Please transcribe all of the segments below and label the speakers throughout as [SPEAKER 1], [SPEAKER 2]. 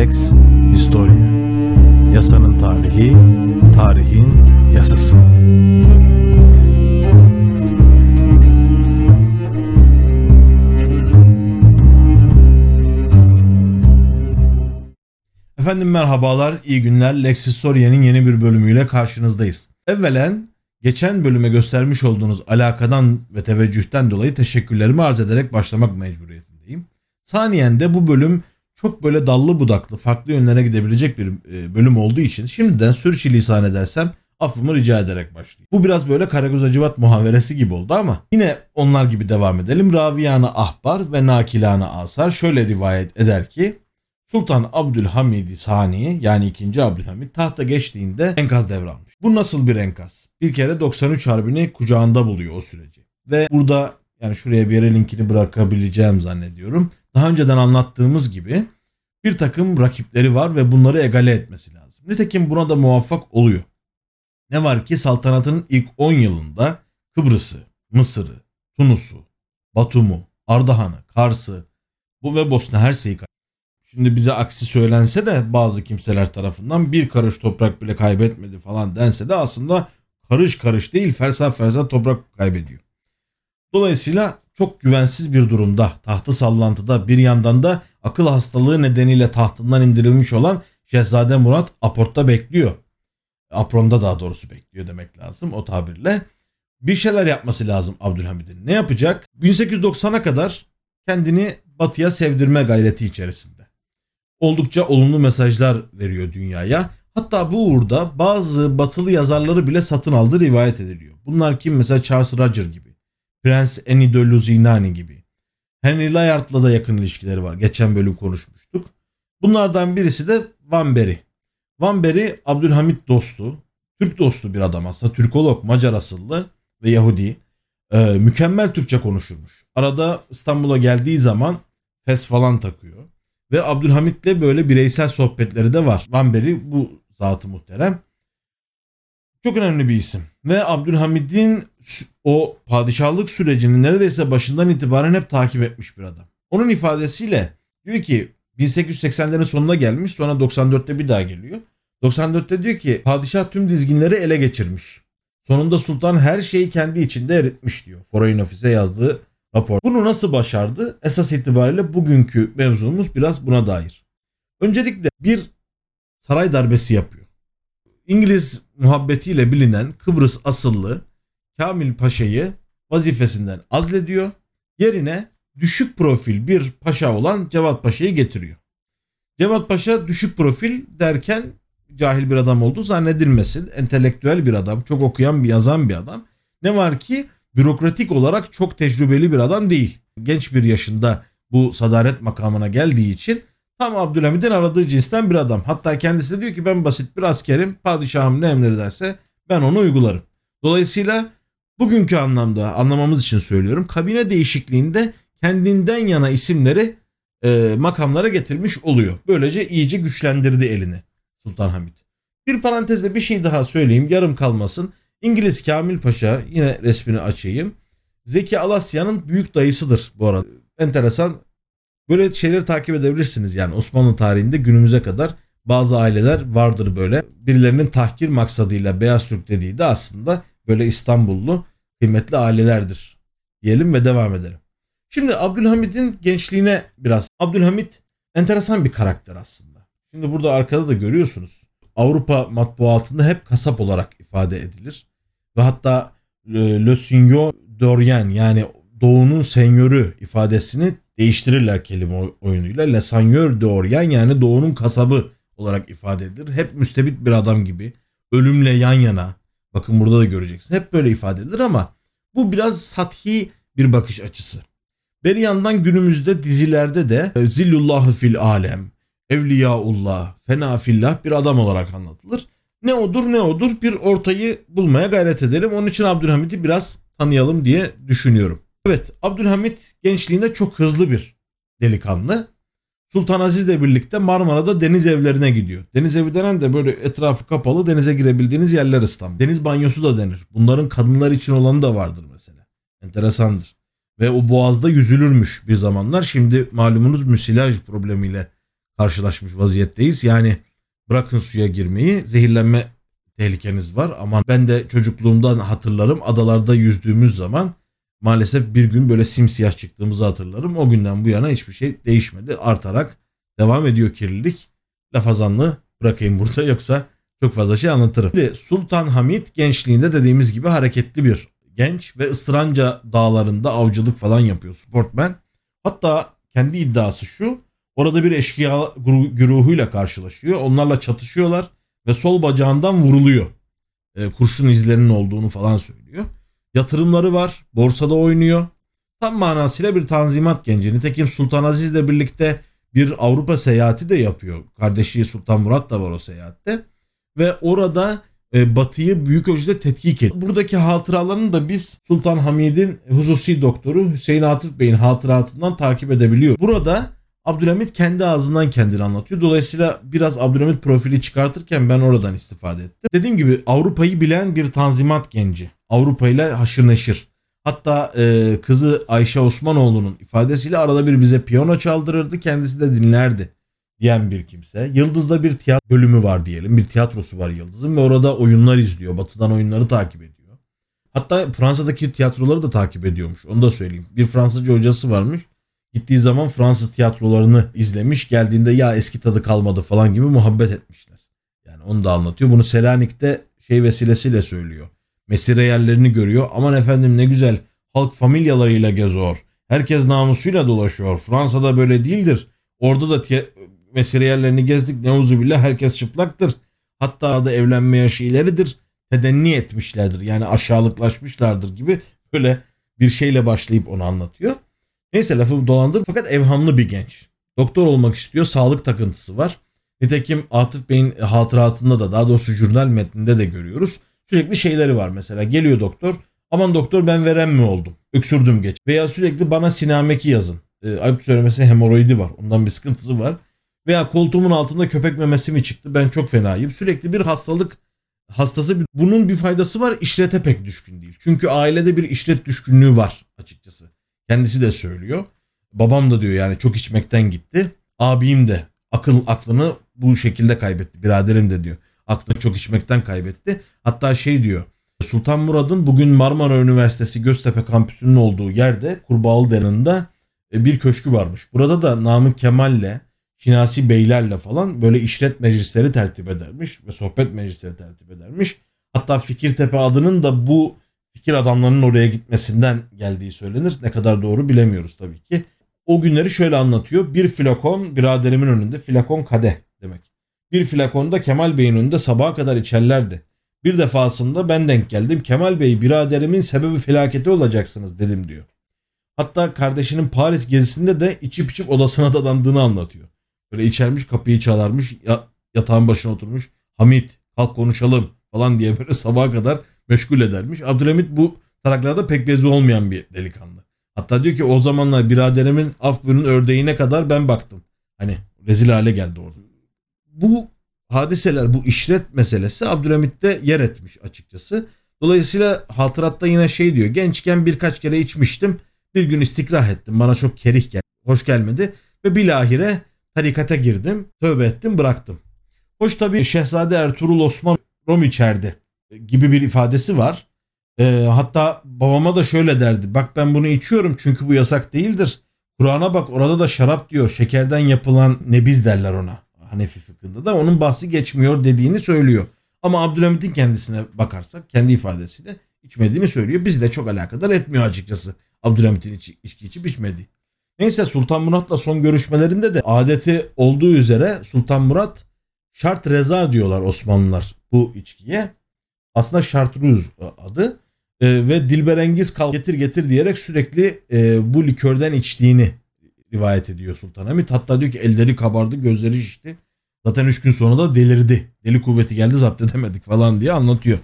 [SPEAKER 1] Lex Historia Yasanın tarihi, tarihin yasası. Efendim merhabalar, iyi günler. Lex Historia'nın yeni bir bölümüyle karşınızdayız. Evvelen geçen bölüme göstermiş olduğunuz alakadan ve teveccühten dolayı teşekkürlerimi arz ederek başlamak mecburiyetindeyim. Saniyen de bu bölüm çok böyle dallı budaklı, farklı yönlere gidebilecek bir e, bölüm olduğu için şimdiden sürçülisan edersem affımı rica ederek başlayayım. Bu biraz böyle Karagöz Acıvat muhaveresi gibi oldu ama yine onlar gibi devam edelim. Raviyana Ahbar ve Nakilana Asar şöyle rivayet eder ki Sultan Abdülhamid Sani yani 2. Abdülhamid tahta geçtiğinde enkaz devralmış. Bu nasıl bir enkaz? Bir kere 93 Harbi'ni kucağında buluyor o süreci. Ve burada yani şuraya bir yere linkini bırakabileceğim zannediyorum. Daha önceden anlattığımız gibi bir takım rakipleri var ve bunları egale etmesi lazım. Nitekim buna da muvaffak oluyor. Ne var ki saltanatının ilk 10 yılında Kıbrıs'ı, Mısır'ı, Tunus'u, Batum'u, Ardahan'ı, Kars'ı bu ve Bosna Hersey'i Şimdi bize aksi söylense de bazı kimseler tarafından bir karış toprak bile kaybetmedi falan dense de aslında karış karış değil fersah fersah toprak kaybediyor. Dolayısıyla çok güvensiz bir durumda tahtı sallantıda bir yandan da akıl hastalığı nedeniyle tahtından indirilmiş olan Şehzade Murat aportta bekliyor. Apronda daha doğrusu bekliyor demek lazım o tabirle. Bir şeyler yapması lazım Abdülhamid'in. Ne yapacak? 1890'a kadar kendini batıya sevdirme gayreti içerisinde. Oldukça olumlu mesajlar veriyor dünyaya. Hatta bu uğurda bazı batılı yazarları bile satın aldığı rivayet ediliyor. Bunlar kim? Mesela Charles Roger gibi. Prens Enido Luzinani gibi. Henry Layard'la da yakın ilişkileri var. Geçen bölüm konuşmuştuk. Bunlardan birisi de Van Berry. Abdülhamit dostu. Türk dostu bir adam aslında. Türkolog, Macar asıllı ve Yahudi. Ee, mükemmel Türkçe konuşurmuş. Arada İstanbul'a geldiği zaman fes falan takıyor. Ve Abdülhamit'le böyle bireysel sohbetleri de var. Van Berry bu zatı muhterem. Çok önemli bir isim. Ve Abdülhamid'in o padişahlık sürecini neredeyse başından itibaren hep takip etmiş bir adam. Onun ifadesiyle diyor ki 1880'lerin sonuna gelmiş sonra 94'te bir daha geliyor. 94'te diyor ki padişah tüm dizginleri ele geçirmiş. Sonunda sultan her şeyi kendi içinde eritmiş diyor. Foreign Office'e yazdığı rapor. Bunu nasıl başardı? Esas itibariyle bugünkü mevzumuz biraz buna dair. Öncelikle bir saray darbesi yapıyor. İngiliz muhabbetiyle bilinen Kıbrıs asıllı Kamil Paşa'yı vazifesinden azlediyor. Yerine düşük profil bir paşa olan Cevat Paşa'yı getiriyor. Cevat Paşa düşük profil derken cahil bir adam olduğu zannedilmesin. Entelektüel bir adam, çok okuyan bir yazan bir adam. Ne var ki bürokratik olarak çok tecrübeli bir adam değil. Genç bir yaşında bu sadaret makamına geldiği için tam Abdülhamid'in aradığı cinsten bir adam. Hatta kendisi de diyor ki ben basit bir askerim. Padişahım ne emrederse ben onu uygularım. Dolayısıyla bugünkü anlamda anlamamız için söylüyorum. Kabine değişikliğinde kendinden yana isimleri e, makamlara getirmiş oluyor. Böylece iyice güçlendirdi elini Sultan Hamid. Bir parantezde bir şey daha söyleyeyim yarım kalmasın. İngiliz Kamil Paşa yine resmini açayım. Zeki Alasya'nın büyük dayısıdır bu arada. Enteresan. Böyle şeyleri takip edebilirsiniz yani Osmanlı tarihinde günümüze kadar bazı aileler vardır böyle. Birilerinin tahkir maksadıyla Beyaz Türk dediği de aslında böyle İstanbullu kıymetli ailelerdir. Diyelim ve devam edelim. Şimdi Abdülhamid'in gençliğine biraz. Abdülhamid enteresan bir karakter aslında. Şimdi burada arkada da görüyorsunuz. Avrupa matbuatında hep kasap olarak ifade edilir. Ve hatta e, Le Signor d'Orient yani doğunun senyörü ifadesini değiştirirler kelime oyunuyla. Le Seigneur d'Orient yani doğunun kasabı olarak ifade edilir. Hep müstebit bir adam gibi. Ölümle yan yana. Bakın burada da göreceksin. Hep böyle ifade edilir ama bu biraz sathi bir bakış açısı. Bir yandan günümüzde dizilerde de e, Zillullahı fil alem, Evliyaullah, Fena fillah bir adam olarak anlatılır. Ne odur ne odur bir ortayı bulmaya gayret edelim. Onun için Abdülhamid'i biraz tanıyalım diye düşünüyorum. Evet Abdülhamit gençliğinde çok hızlı bir delikanlı. Sultan Aziz ile birlikte Marmara'da deniz evlerine gidiyor. Deniz evi denen de böyle etrafı kapalı denize girebildiğiniz yerler İstanbul. Deniz banyosu da denir. Bunların kadınlar için olanı da vardır mesela. Enteresandır. Ve o boğazda yüzülürmüş bir zamanlar. Şimdi malumunuz müsilaj problemiyle karşılaşmış vaziyetteyiz. Yani bırakın suya girmeyi zehirlenme tehlikeniz var. Ama ben de çocukluğumdan hatırlarım adalarda yüzdüğümüz zaman maalesef bir gün böyle simsiyah çıktığımızı hatırlarım. O günden bu yana hiçbir şey değişmedi. Artarak devam ediyor kirlilik. Lafazanlı bırakayım burada yoksa çok fazla şey anlatırım. Şimdi Sultan Hamid gençliğinde dediğimiz gibi hareketli bir genç ve Istıranca dağlarında avcılık falan yapıyor sportmen. Hatta kendi iddiası şu orada bir eşkıya güruhuyla karşılaşıyor. Onlarla çatışıyorlar ve sol bacağından vuruluyor. E, kurşun izlerinin olduğunu falan söylüyor. Yatırımları var. Borsada oynuyor. Tam manasıyla bir tanzimat genci. Nitekim Sultan Aziz'le birlikte bir Avrupa seyahati de yapıyor. Kardeşi Sultan Murat da var o seyahatte. Ve orada e, Batı'yı büyük ölçüde tetkik ediyor. Buradaki hatıralarını da biz Sultan Hamid'in hususi doktoru Hüseyin Atıf Bey'in hatıratından takip edebiliyoruz. Burada Abdülhamit kendi ağzından kendini anlatıyor. Dolayısıyla biraz Abdülhamit profili çıkartırken ben oradan istifade ettim. Dediğim gibi Avrupa'yı bilen bir tanzimat genci. Avrupa ile haşır neşir. Hatta e, kızı Ayşe Osmanoğlu'nun ifadesiyle arada bir bize piyano çaldırırdı. Kendisi de dinlerdi diyen bir kimse. Yıldız'da bir tiyatro bölümü var diyelim. Bir tiyatrosu var Yıldız'ın ve orada oyunlar izliyor. Batı'dan oyunları takip ediyor. Hatta Fransa'daki tiyatroları da takip ediyormuş. Onu da söyleyeyim. Bir Fransızca hocası varmış. Gittiği zaman Fransız tiyatrolarını izlemiş. Geldiğinde ya eski tadı kalmadı falan gibi muhabbet etmişler. Yani onu da anlatıyor. Bunu Selanik'te şey vesilesiyle söylüyor. Mesire yerlerini görüyor. Aman efendim ne güzel halk familyalarıyla geziyor. Herkes namusuyla dolaşıyor. Fransa'da böyle değildir. Orada da mesire yerlerini gezdik. Neuzubillah herkes çıplaktır. Hatta da evlenme yaşı ileridir. Tedenni etmişlerdir. Yani aşağılıklaşmışlardır gibi böyle bir şeyle başlayıp onu anlatıyor. Neyse lafı dolandır fakat evhamlı bir genç. Doktor olmak istiyor. Sağlık takıntısı var. Nitekim Atıf Bey'in hatıratında da daha doğrusu jurnal metninde de görüyoruz. Sürekli şeyleri var mesela. Geliyor doktor. Aman doktor ben verem mi oldum? Öksürdüm geç. Veya sürekli bana sinameki yazın. E, ayıp söylemesi hemoroidi var. Ondan bir sıkıntısı var. Veya koltuğumun altında köpek memesi mi çıktı? Ben çok fenayım. Sürekli bir hastalık hastası. Bunun bir faydası var. İşlete pek düşkün değil. Çünkü ailede bir işlet düşkünlüğü var açıkçası. Kendisi de söylüyor. Babam da diyor yani çok içmekten gitti. Abim de akıl aklını bu şekilde kaybetti. Biraderim de diyor. Aklını çok içmekten kaybetti. Hatta şey diyor. Sultan Murad'ın bugün Marmara Üniversitesi Göztepe kampüsünün olduğu yerde Kurbağalı Deren'de bir köşkü varmış. Burada da Namık Kemal'le Şinasi Beylerle falan böyle işlet meclisleri tertip edermiş ve sohbet meclisleri tertip edermiş. Hatta Fikirtepe adının da bu fikir adamlarının oraya gitmesinden geldiği söylenir. Ne kadar doğru bilemiyoruz tabii ki. O günleri şöyle anlatıyor. Bir flakon biraderimin önünde flakon kadeh demek. Bir flakonda Kemal Bey'in önünde sabaha kadar içerlerdi. Bir defasında ben denk geldim. Kemal Bey biraderimin sebebi felaketi olacaksınız dedim diyor. Hatta kardeşinin Paris gezisinde de içip içip odasına dadandığını anlatıyor. Böyle içermiş kapıyı çalarmış ya, yatağın başına oturmuş. Hamit kalk konuşalım falan diye böyle sabaha kadar meşgul edermiş. Abdülhamit bu taraklarda pek bezi olmayan bir delikanlı. Hatta diyor ki o zamanlar biraderimin af buyurun ördeğine kadar ben baktım. Hani rezil hale geldi orada. Bu hadiseler bu işlet meselesi Abdülhamit'te yer etmiş açıkçası. Dolayısıyla hatıratta yine şey diyor. Gençken birkaç kere içmiştim. Bir gün istikrah ettim. Bana çok kerih geldi. Hoş gelmedi. Ve bilahire tarikata girdim. Tövbe ettim bıraktım. Hoş tabii Şehzade Ertuğrul Osman Rom içerdi gibi bir ifadesi var. E, hatta babama da şöyle derdi. Bak ben bunu içiyorum çünkü bu yasak değildir. Kur'an'a bak orada da şarap diyor. Şekerden yapılan nebiz derler ona. Hanefi fıkhında da onun bahsi geçmiyor dediğini söylüyor. Ama Abdülhamit'in kendisine bakarsak kendi ifadesiyle içmediğini söylüyor. Biz de çok alakadar etmiyor açıkçası. Abdülhamit'in iç, içki içip içmediği. Neyse Sultan Murat'la son görüşmelerinde de adeti olduğu üzere Sultan Murat şart reza diyorlar Osmanlılar bu içkiye. Aslında şartruz adı. E, ve Dilberengiz kal getir getir diyerek sürekli e, bu likörden içtiğini rivayet ediyor Sultan Hamit. Hatta diyor ki elleri kabardı gözleri şişti. Zaten 3 gün sonra da delirdi. Deli kuvveti geldi zapt edemedik falan diye anlatıyor.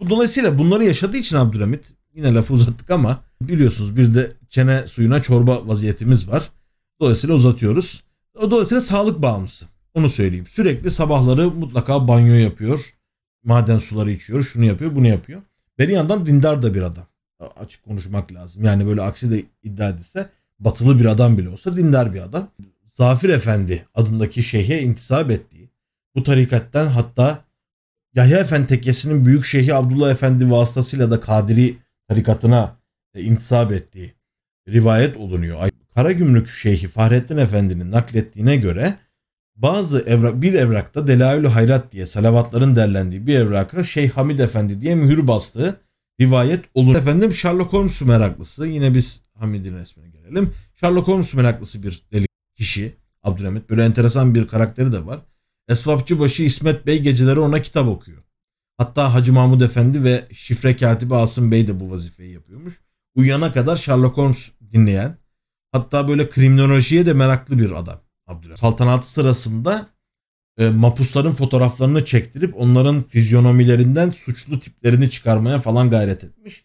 [SPEAKER 1] Bu dolayısıyla bunları yaşadığı için Abdülhamit yine lafı uzattık ama biliyorsunuz bir de çene suyuna çorba vaziyetimiz var. Dolayısıyla uzatıyoruz. Dolayısıyla sağlık bağımlısı. Onu söyleyeyim. Sürekli sabahları mutlaka banyo yapıyor. Maden suları içiyor. Şunu yapıyor bunu yapıyor. Bir yandan dindar da bir adam. Açık konuşmak lazım. Yani böyle aksi de iddia edilse batılı bir adam bile olsa dindar bir adam. Zafir Efendi adındaki şeyhe intisap ettiği, bu tarikattan hatta Yahya Efendi tekkesinin büyük şeyhi Abdullah Efendi vasıtasıyla da Kadiri tarikatına e, intisap ettiği rivayet olunuyor. Karagümrük Şeyhi Fahrettin Efendi'nin naklettiğine göre bazı evrak, bir evrakta Delailü Hayrat diye salavatların derlendiği bir evraka Şeyh Hamid Efendi diye mühür bastığı rivayet olur. Efendim Sherlock Holmes meraklısı yine biz Hamid'in resmine gelelim. Sherlock Holmes meraklısı bir deli kişi Abdülhamit. Böyle enteresan bir karakteri de var. Esvapçıbaşı İsmet Bey geceleri ona kitap okuyor. Hatta Hacı Mahmud Efendi ve şifre katibi Asım Bey de bu vazifeyi yapıyormuş. Uyuyana kadar Sherlock Holmes dinleyen hatta böyle kriminolojiye de meraklı bir adam Abdülhamit. Saltanatı sırasında e, mapusların fotoğraflarını çektirip onların fizyonomilerinden suçlu tiplerini çıkarmaya falan gayret etmiş.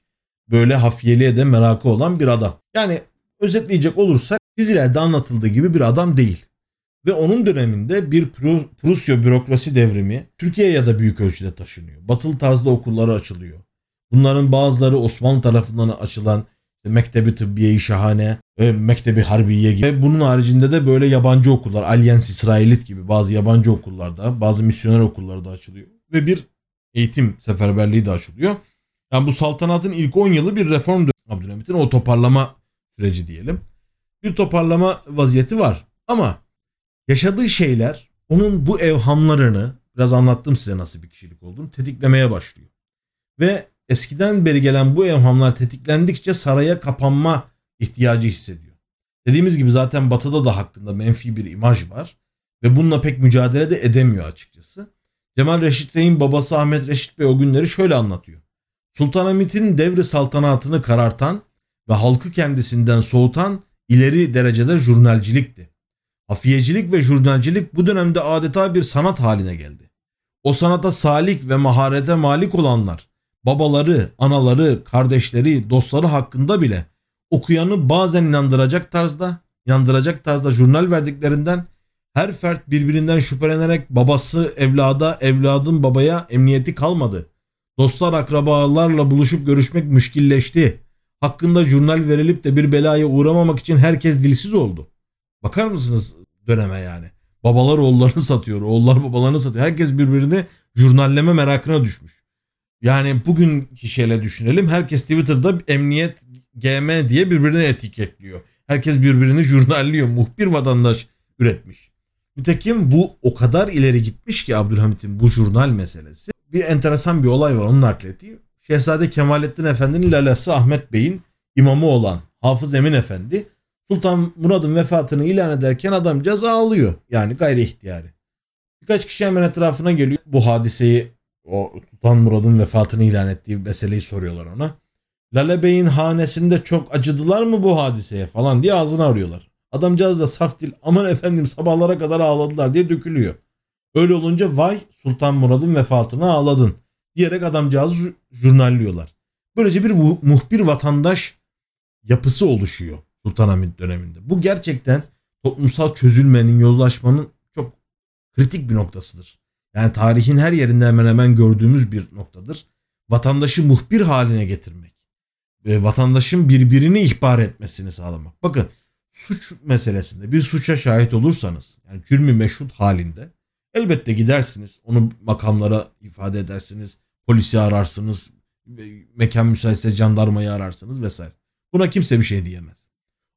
[SPEAKER 1] Böyle hafiyeliğe de merakı olan bir adam. Yani özetleyecek olursak dizilerde anlatıldığı gibi bir adam değil. Ve onun döneminde bir Pru- Prusya bürokrasi devrimi Türkiye'ye da büyük ölçüde taşınıyor. Batılı tarzda okulları açılıyor. Bunların bazıları Osmanlı tarafından açılan Mektebi Tıbbiye-i Şahane, e, Mektebi Harbiye gibi. Ve bunun haricinde de böyle yabancı okullar, Alyans İsrailit gibi bazı yabancı okullarda, bazı misyoner okulları da açılıyor. Ve bir eğitim seferberliği de açılıyor. Yani bu saltanatın ilk 10 yılı bir reform dönemi. Abdülhamit'in o toparlama süreci diyelim. Bir toparlama vaziyeti var. Ama yaşadığı şeyler onun bu evhamlarını biraz anlattım size nasıl bir kişilik olduğunu tetiklemeye başlıyor. Ve eskiden beri gelen bu evhamlar tetiklendikçe saraya kapanma ihtiyacı hissediyor. Dediğimiz gibi zaten batıda da hakkında menfi bir imaj var. Ve bununla pek mücadele de edemiyor açıkçası. Cemal Reşit Bey'in babası Ahmet Reşit Bey o günleri şöyle anlatıyor. Sultanahmet'in devri saltanatını karartan ve halkı kendisinden soğutan ileri derecede jurnalcilikti. Hafiyecilik ve jurnalcilik bu dönemde adeta bir sanat haline geldi. O sanata salik ve maharete malik olanlar, babaları, anaları, kardeşleri, dostları hakkında bile okuyanı bazen inandıracak tarzda, inandıracak tarzda jurnal verdiklerinden her fert birbirinden şüphelenerek babası evlada, evladın babaya emniyeti kalmadı. Dostlar akrabalarla buluşup görüşmek müşkilleşti. Hakkında jurnal verilip de bir belaya uğramamak için herkes dilsiz oldu. Bakar mısınız döneme yani? Babalar oğullarını satıyor, oğullar babalarını satıyor. Herkes birbirini jurnalleme merakına düşmüş. Yani bugünkü şeyle düşünelim. Herkes Twitter'da emniyet GM diye birbirini etiketliyor. Herkes birbirini jurnalliyor. Muhbir vatandaş üretmiş. Nitekim bu o kadar ileri gitmiş ki Abdülhamit'in bu jurnal meselesi. Bir enteresan bir olay var onun naklettiği. Şehzade Kemalettin Efendi'nin lalası Ahmet Bey'in imamı olan Hafız Emin Efendi Sultan Murad'ın vefatını ilan ederken adamcağız ağlıyor. Yani gayri ihtiyari. Birkaç kişi hemen etrafına geliyor. Bu hadiseyi o Sultan Murad'ın vefatını ilan ettiği meseleyi soruyorlar ona. Lale Bey'in hanesinde çok acıdılar mı bu hadiseye falan diye ağzını arıyorlar. Adamcağız da saf dil aman efendim sabahlara kadar ağladılar diye dökülüyor. Öyle olunca vay Sultan Murad'ın vefatına ağladın diyerek adamcağızı jurnalliyorlar. Böylece bir mu- muhbir vatandaş yapısı oluşuyor Sultanahmet döneminde. Bu gerçekten toplumsal çözülmenin, yozlaşmanın çok kritik bir noktasıdır. Yani tarihin her yerinde hemen hemen gördüğümüz bir noktadır. Vatandaşı muhbir haline getirmek. Ve vatandaşın birbirini ihbar etmesini sağlamak. Bakın suç meselesinde bir suça şahit olursanız yani cürmü meşhut halinde elbette gidersiniz. Onu makamlara ifade edersiniz. Polisi ararsınız. Mekan müsaitse jandarmayı ararsınız vesaire. Buna kimse bir şey diyemez.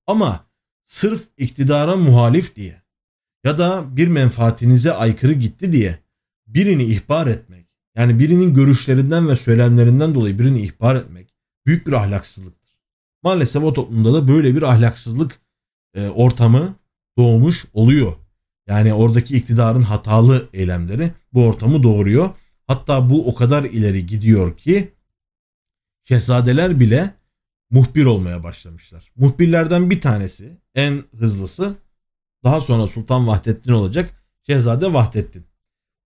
[SPEAKER 1] Ama sırf iktidara muhalif diye ya da bir menfaatinize aykırı gitti diye birini ihbar etmek yani birinin görüşlerinden ve söylemlerinden dolayı birini ihbar etmek büyük bir ahlaksızlıktır. Maalesef o toplumda da böyle bir ahlaksızlık e, ortamı doğmuş oluyor. Yani oradaki iktidarın hatalı eylemleri bu ortamı doğuruyor. Hatta bu o kadar ileri gidiyor ki şehzadeler bile muhbir olmaya başlamışlar. Muhbirlerden bir tanesi en hızlısı daha sonra Sultan Vahdettin olacak Şehzade Vahdettin.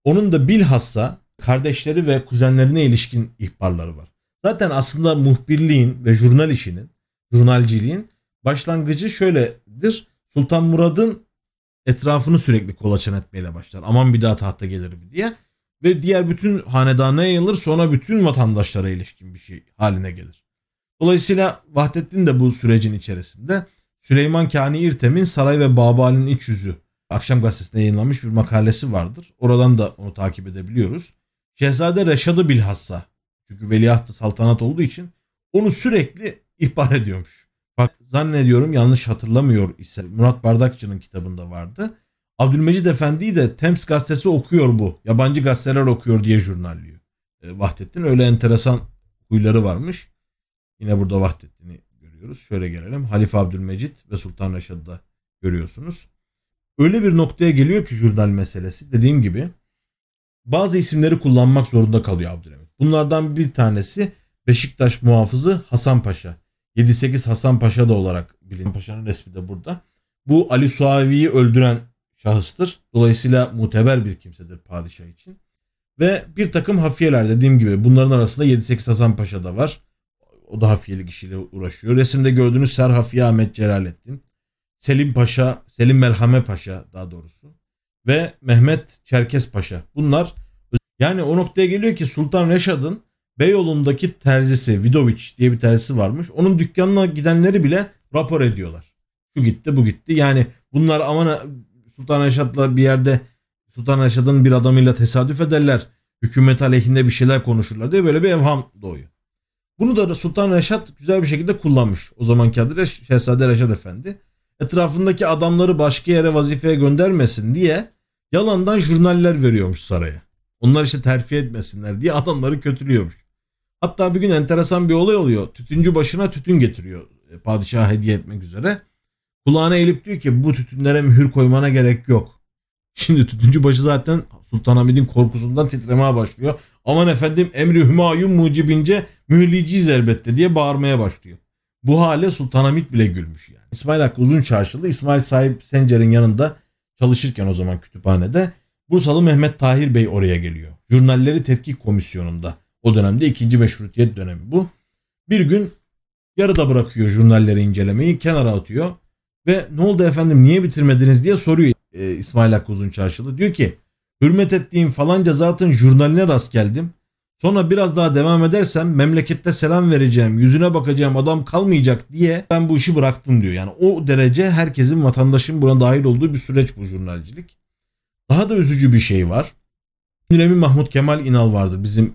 [SPEAKER 1] Onun da bilhassa kardeşleri ve kuzenlerine ilişkin ihbarları var. Zaten aslında muhbirliğin ve jurnal işinin, jurnalciliğin başlangıcı şöyledir. Sultan Murad'ın etrafını sürekli kolaçan etmeyle başlar. Aman bir daha tahta gelir mi diye. Ve diğer bütün hanedana yayılır sonra bütün vatandaşlara ilişkin bir şey haline gelir. Dolayısıyla Vahdettin de bu sürecin içerisinde Süleyman Kani İrtem'in Saray ve Babali'nin İç Yüzü Akşam Gazetesi'nde yayınlanmış bir makalesi vardır. Oradan da onu takip edebiliyoruz. Şehzade Reşad'ı bilhassa çünkü veliahtı saltanat olduğu için onu sürekli ihbar ediyormuş. Bak zannediyorum yanlış hatırlamıyor ise Murat Bardakçı'nın kitabında vardı. Abdülmecid Efendi'yi de Temps gazetesi okuyor bu. Yabancı gazeteler okuyor diye jurnalliyor. E, Vahdettin öyle enteresan huyları varmış. Yine burada Vahdettin'i görüyoruz. Şöyle gelelim. Halife Abdülmecid ve Sultan Reşad'ı da görüyorsunuz. Öyle bir noktaya geliyor ki jurnal meselesi. Dediğim gibi bazı isimleri kullanmak zorunda kalıyor Abdülhamit. Bunlardan bir tanesi Beşiktaş muhafızı Hasan Paşa. 7-8 Hasan Paşa da olarak bilin. Paşa'nın resmi de burada. Bu Ali Suavi'yi öldüren şahıstır. Dolayısıyla muteber bir kimsedir padişah için. Ve bir takım hafiyeler dediğim gibi bunların arasında 7-8 Hasan Paşa da var. O da hafiyelik işiyle uğraşıyor. Resimde gördüğünüz Ser Hafiye Ahmet Celalettin. Selim Paşa, Selim Melhame Paşa daha doğrusu. Ve Mehmet Çerkes Paşa. Bunlar yani o noktaya geliyor ki Sultan Reşad'ın Beyoğlu'ndaki terzisi Vidoviç diye bir terzisi varmış. Onun dükkanına gidenleri bile rapor ediyorlar. Şu gitti bu gitti. Yani bunlar aman Sultan Reşad'la bir yerde Sultan Reşad'ın bir adamıyla tesadüf ederler. Hükümet aleyhinde bir şeyler konuşurlar diye böyle bir evham doğuyor. Bunu da Sultan Reşad güzel bir şekilde kullanmış. O zamanki adı Şehzade Reşad Efendi. Etrafındaki adamları başka yere vazifeye göndermesin diye yalandan jurnaller veriyormuş saraya. Onlar işte terfi etmesinler diye adamları kötülüyormuş. Hatta bir gün enteresan bir olay oluyor. Tütüncü başına tütün getiriyor e, padişaha hediye etmek üzere. Kulağına eğilip diyor ki bu tütünlere mühür koymana gerek yok. Şimdi tütüncü başı zaten Sultanahmet'in korkusundan titremeye başlıyor. Aman efendim emri hümayun mucibince mühürleyeceğiz elbette diye bağırmaya başlıyor. Bu hale Sultanahmet bile gülmüş yani. İsmail Hakkı Uzun Çarşılı İsmail Sahip Sencer'in yanında çalışırken o zaman kütüphanede Bursalı Mehmet Tahir Bey oraya geliyor. Jurnalleri Tetkik Komisyonu'nda. O dönemde ikinci meşrutiyet dönemi bu. Bir gün yarıda bırakıyor jurnalleri incelemeyi kenara atıyor. Ve ne oldu efendim niye bitirmediniz diye soruyor e, İsmail Hakkı Uzun Çarşılı. Diyor ki hürmet ettiğim falanca zatın jurnaline rast geldim. Sonra biraz daha devam edersem memlekette selam vereceğim, yüzüne bakacağım adam kalmayacak diye ben bu işi bıraktım diyor. Yani o derece herkesin vatandaşın buna dahil olduğu bir süreç bu jurnalcilik. Daha da üzücü bir şey var. Dönemin Mahmut Kemal İnal vardır. Bizim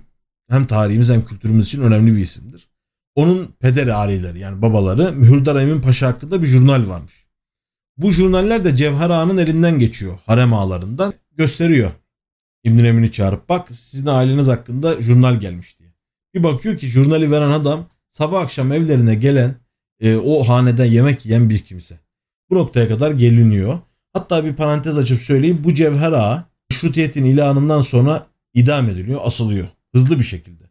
[SPEAKER 1] hem tarihimiz hem kültürümüz için önemli bir isimdir. Onun pederi aileleri yani babaları Mühürdar Emin Paşa hakkında bir jurnal varmış. Bu jurnaller de Cevher Ağa'nın elinden geçiyor harem ağalarından gösteriyor. İbn Emin'i çağırıp bak sizin aileniz hakkında jurnal gelmiş diye. Bir bakıyor ki jurnali veren adam sabah akşam evlerine gelen e, o haneden yemek yiyen bir kimse. Bu noktaya kadar geliniyor. Hatta bir parantez açıp söyleyeyim bu Cevher Ağa meşrutiyetin ilanından sonra idam ediliyor, asılıyor. Hızlı bir şekilde.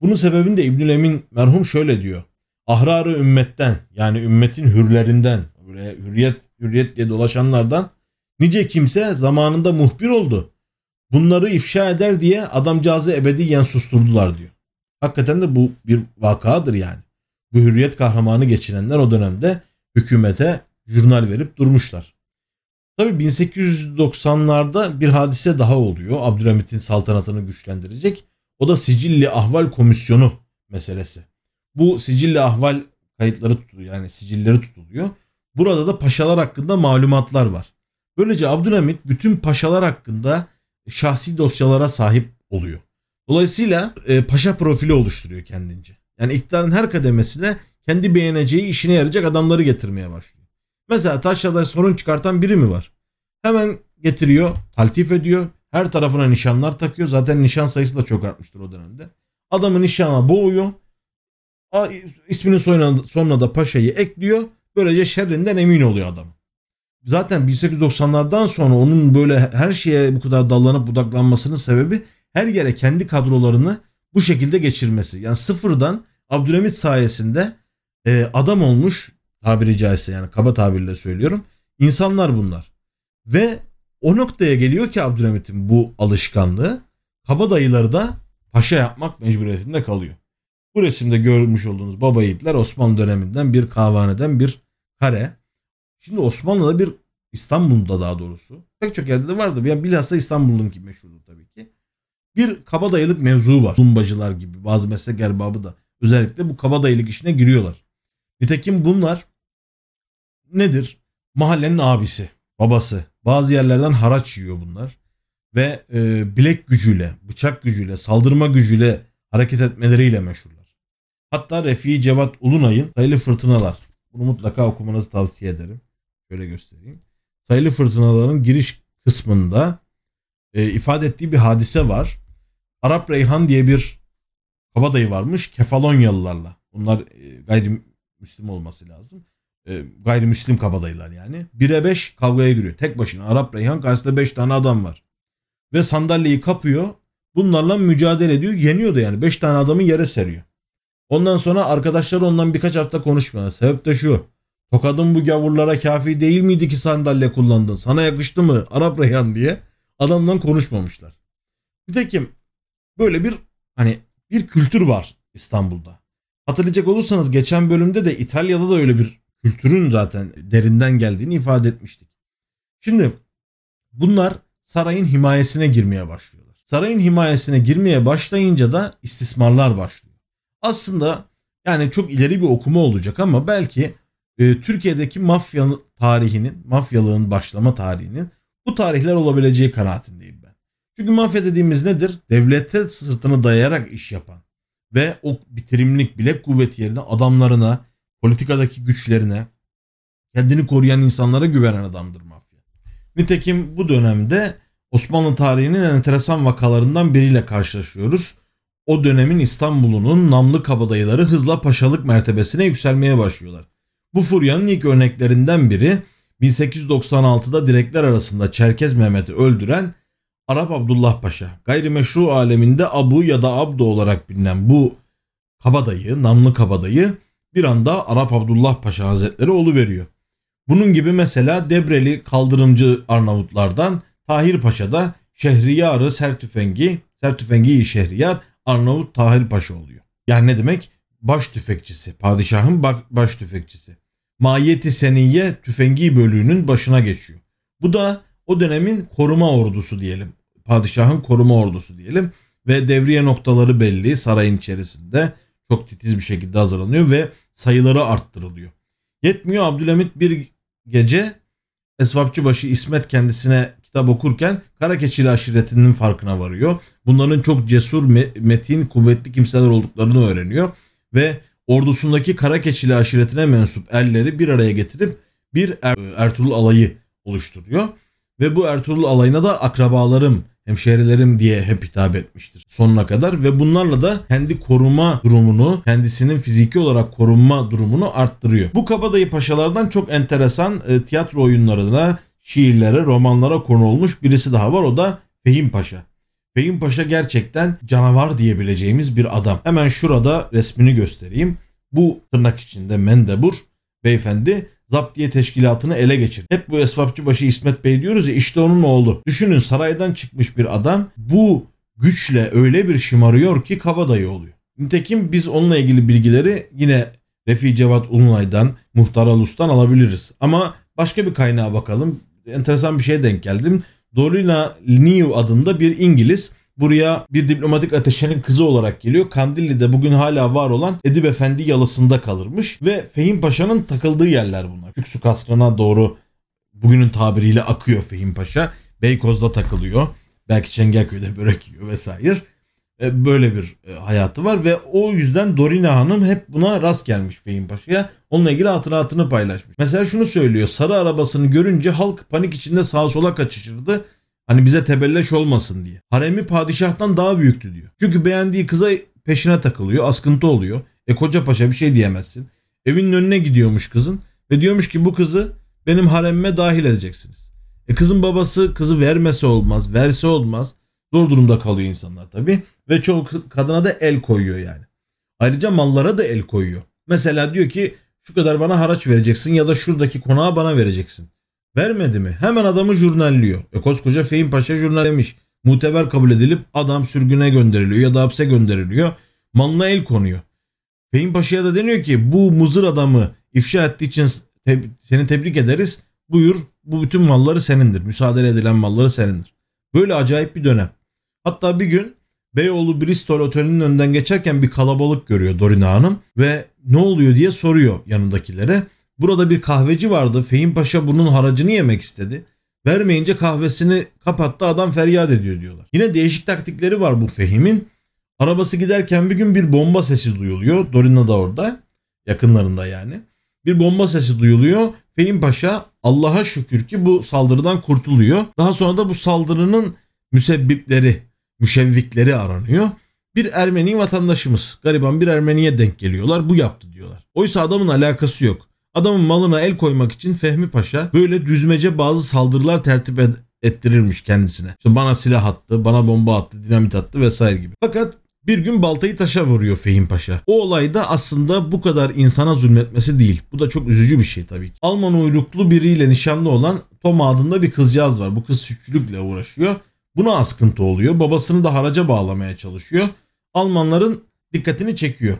[SPEAKER 1] Bunun sebebini de İbnül Emin merhum şöyle diyor. Ahrarı ümmetten yani ümmetin hürlerinden böyle hürriyet hürriyet diye dolaşanlardan nice kimse zamanında muhbir oldu. Bunları ifşa eder diye adamcağızı ebediyen susturdular diyor. Hakikaten de bu bir vakadır yani. Bu hürriyet kahramanı geçirenler o dönemde hükümete jurnal verip durmuşlar. Tabi 1890'larda bir hadise daha oluyor. Abdülhamit'in saltanatını güçlendirecek. O da Sicilli Ahval Komisyonu meselesi. Bu Sicilli Ahval kayıtları tutuluyor yani sicilleri tutuluyor. Burada da paşalar hakkında malumatlar var. Böylece Abdülhamit bütün paşalar hakkında şahsi dosyalara sahip oluyor. Dolayısıyla e, paşa profili oluşturuyor kendince. Yani iktidarın her kademesine kendi beğeneceği işine yarayacak adamları getirmeye başlıyor. Mesela Taşra'da sorun çıkartan biri mi var? Hemen getiriyor, taltif ediyor. Her tarafına nişanlar takıyor. Zaten nişan sayısı da çok artmıştır o dönemde. Adamı nişana boğuyor. İsminin sonuna, sonuna da paşayı ekliyor. Böylece şerrinden emin oluyor adam. Zaten 1890'lardan sonra onun böyle her şeye bu kadar dallanıp budaklanmasının sebebi her yere kendi kadrolarını bu şekilde geçirmesi. Yani sıfırdan Abdülhamit sayesinde e, adam olmuş tabiri caizse yani kaba tabirle söylüyorum. İnsanlar bunlar. Ve o noktaya geliyor ki Abdülhamit'in bu alışkanlığı kabadayıları da paşa yapmak mecburiyetinde kalıyor. Bu resimde görmüş olduğunuz baba yiğitler Osmanlı döneminden bir kahvaneden bir kare. Şimdi Osmanlı'da bir İstanbul'da daha doğrusu pek çok yerde de vardı. Yani bilhassa İstanbul'un ki meşhurdur tabii ki. Bir kabadayılık mevzu var. Lumbacılar gibi bazı meslek erbabı da özellikle bu kabadayılık işine giriyorlar. Nitekim bunlar nedir? Mahallenin abisi, babası. Bazı yerlerden haraç yiyor bunlar. Ve e, bilek gücüyle, bıçak gücüyle, saldırma gücüyle hareket etmeleriyle meşhurlar. Hatta Refi Cevat Ulunay'ın Sayılı Fırtınalar. Bunu mutlaka okumanızı tavsiye ederim. Şöyle göstereyim. Sayılı Fırtınaların giriş kısmında e, ifade ettiği bir hadise var. Arap Reyhan diye bir kabadayı varmış Kefalonyalılarla. Bunlar e, gayrimüslim olması lazım. E, gayrimüslim kabadayılar yani. 1'e 5 kavgaya giriyor. Tek başına Arap Reyhan karşısında 5 tane adam var. Ve sandalyeyi kapıyor. Bunlarla mücadele ediyor. Yeniyor da yani. 5 tane adamı yere seriyor. Ondan sonra arkadaşlar ondan birkaç hafta konuşmuyor. Sebep de şu. Tokadın bu gavurlara kafi değil miydi ki sandalye kullandın? Sana yakıştı mı Arap Reyhan diye adamdan konuşmamışlar. Nitekim böyle bir hani bir kültür var İstanbul'da. Hatırlayacak olursanız geçen bölümde de İtalya'da da öyle bir kültürün zaten derinden geldiğini ifade etmiştik. Şimdi bunlar sarayın himayesine girmeye başlıyorlar. Sarayın himayesine girmeye başlayınca da istismarlar başlıyor. Aslında yani çok ileri bir okuma olacak ama belki e, Türkiye'deki mafya tarihinin, mafyalığın başlama tarihinin bu tarihler olabileceği kanaatindeyim ben. Çünkü mafya dediğimiz nedir? Devlete sırtını dayayarak iş yapan ve o bitirimlik bilek kuvveti yerine adamlarına, politikadaki güçlerine, kendini koruyan insanlara güvenen adamdır mafya. Nitekim bu dönemde Osmanlı tarihinin enteresan vakalarından biriyle karşılaşıyoruz. O dönemin İstanbul'unun namlı kabadayıları hızla paşalık mertebesine yükselmeye başlıyorlar. Bu furyanın ilk örneklerinden biri 1896'da direkler arasında Çerkez Mehmet'i öldüren Arap Abdullah Paşa. Gayrimeşru aleminde Abu ya da Abdo olarak bilinen bu kabadayı, namlı kabadayı bir anda Arap Abdullah Paşa Hazretleri olu veriyor. Bunun gibi mesela Debreli kaldırımcı Arnavutlardan Tahir Paşa'da Şehriyarı Sertüfengi, Sertüfengi Şehriyar Arnavut Tahir Paşa oluyor. Yani ne demek? Baş tüfekçisi, padişahın baş tüfekçisi. Mahiyeti Seniye tüfengi bölüğünün başına geçiyor. Bu da o dönemin koruma ordusu diyelim. Padişahın koruma ordusu diyelim. Ve devriye noktaları belli sarayın içerisinde çok titiz bir şekilde hazırlanıyor ve sayıları arttırılıyor. Yetmiyor Abdülhamit bir gece Esvapçıbaşı İsmet kendisine kitap okurken Karakeçili aşiretinin farkına varıyor. Bunların çok cesur, metin, kuvvetli kimseler olduklarını öğreniyor. Ve ordusundaki Karakeçili aşiretine mensup erleri bir araya getirip bir er Ertuğrul alayı oluşturuyor. Ve bu Ertuğrul alayına da akrabalarım, hemşehrilerim diye hep hitap etmiştir sonuna kadar ve bunlarla da kendi koruma durumunu, kendisinin fiziki olarak korunma durumunu arttırıyor. Bu kabadayı paşalardan çok enteresan e, tiyatro oyunlarına, şiirlere, romanlara konu olmuş birisi daha var o da Fehim Paşa. Fehim Paşa gerçekten canavar diyebileceğimiz bir adam. Hemen şurada resmini göstereyim. Bu tırnak içinde mendebur beyefendi zaptiye teşkilatını ele geçirdi. Hep bu esvapçıbaşı İsmet Bey diyoruz ya işte onun oğlu. Düşünün saraydan çıkmış bir adam bu güçle öyle bir şımarıyor ki kabadayı oluyor. Nitekim biz onunla ilgili bilgileri yine Refi Cevat Ulunay'dan, Muhtar Alus'tan alabiliriz. Ama başka bir kaynağa bakalım. Enteresan bir şeye denk geldim. Dorina New adında bir İngiliz buraya bir diplomatik ateşenin kızı olarak geliyor. Kandilli'de bugün hala var olan Edip Efendi yalısında kalırmış ve Fehim Paşa'nın takıldığı yerler bunlar. Küçük Kasran'a doğru bugünün tabiriyle akıyor Fehim Paşa. Beykoz'da takılıyor. Belki Çengelköy'de börek yiyor vesaire. E, böyle bir e, hayatı var ve o yüzden Dorina Hanım hep buna rast gelmiş Fehim Paşa'ya. Onunla ilgili hatıratını paylaşmış. Mesela şunu söylüyor. Sarı arabasını görünce halk panik içinde sağa sola kaçışırdı. Hani bize tebelleş olmasın diye. Haremi padişahtan daha büyüktü diyor. Çünkü beğendiği kıza peşine takılıyor. Askıntı oluyor. E koca paşa bir şey diyemezsin. Evinin önüne gidiyormuş kızın. Ve diyormuş ki bu kızı benim haremime dahil edeceksiniz. E kızın babası kızı vermese olmaz. Verse olmaz. Zor durumda kalıyor insanlar tabii. Ve çoğu kadına da el koyuyor yani. Ayrıca mallara da el koyuyor. Mesela diyor ki şu kadar bana haraç vereceksin ya da şuradaki konağı bana vereceksin. Vermedi mi? Hemen adamı jurnalliyor. E koskoca Fehim Paşa jurnallemiş. Muteber kabul edilip adam sürgüne gönderiliyor ya da hapse gönderiliyor. Malına el konuyor. Fehim Paşa'ya da deniyor ki bu muzır adamı ifşa ettiği için te- seni tebrik ederiz. Buyur bu bütün malları senindir. Müsaade edilen malları senindir. Böyle acayip bir dönem. Hatta bir gün Beyoğlu Bristol Oteli'nin önünden geçerken bir kalabalık görüyor Dorina Hanım ve ne oluyor diye soruyor yanındakilere. Burada bir kahveci vardı. Fehim Paşa bunun haracını yemek istedi. Vermeyince kahvesini kapattı adam feryat ediyor diyorlar. Yine değişik taktikleri var bu Fehim'in. Arabası giderken bir gün bir bomba sesi duyuluyor. Dorina da orada. Yakınlarında yani. Bir bomba sesi duyuluyor. Fehim Paşa Allah'a şükür ki bu saldırıdan kurtuluyor. Daha sonra da bu saldırının müsebbipleri, müşevvikleri aranıyor. Bir Ermeni vatandaşımız, gariban bir Ermeniye denk geliyorlar. Bu yaptı diyorlar. Oysa adamın alakası yok. Adamın malına el koymak için Fehmi Paşa böyle düzmece bazı saldırılar tertip ed- ettirirmiş kendisine. İşte bana silah attı, bana bomba attı, dinamit attı vesaire gibi. Fakat bir gün baltayı taşa vuruyor Fehim Paşa. O olayda aslında bu kadar insana zulmetmesi değil. Bu da çok üzücü bir şey tabii ki. Alman uyruklu biriyle nişanlı olan Tom adında bir kızcağız var. Bu kız sütçülükle uğraşıyor. Buna askıntı oluyor. Babasını da haraca bağlamaya çalışıyor. Almanların dikkatini çekiyor.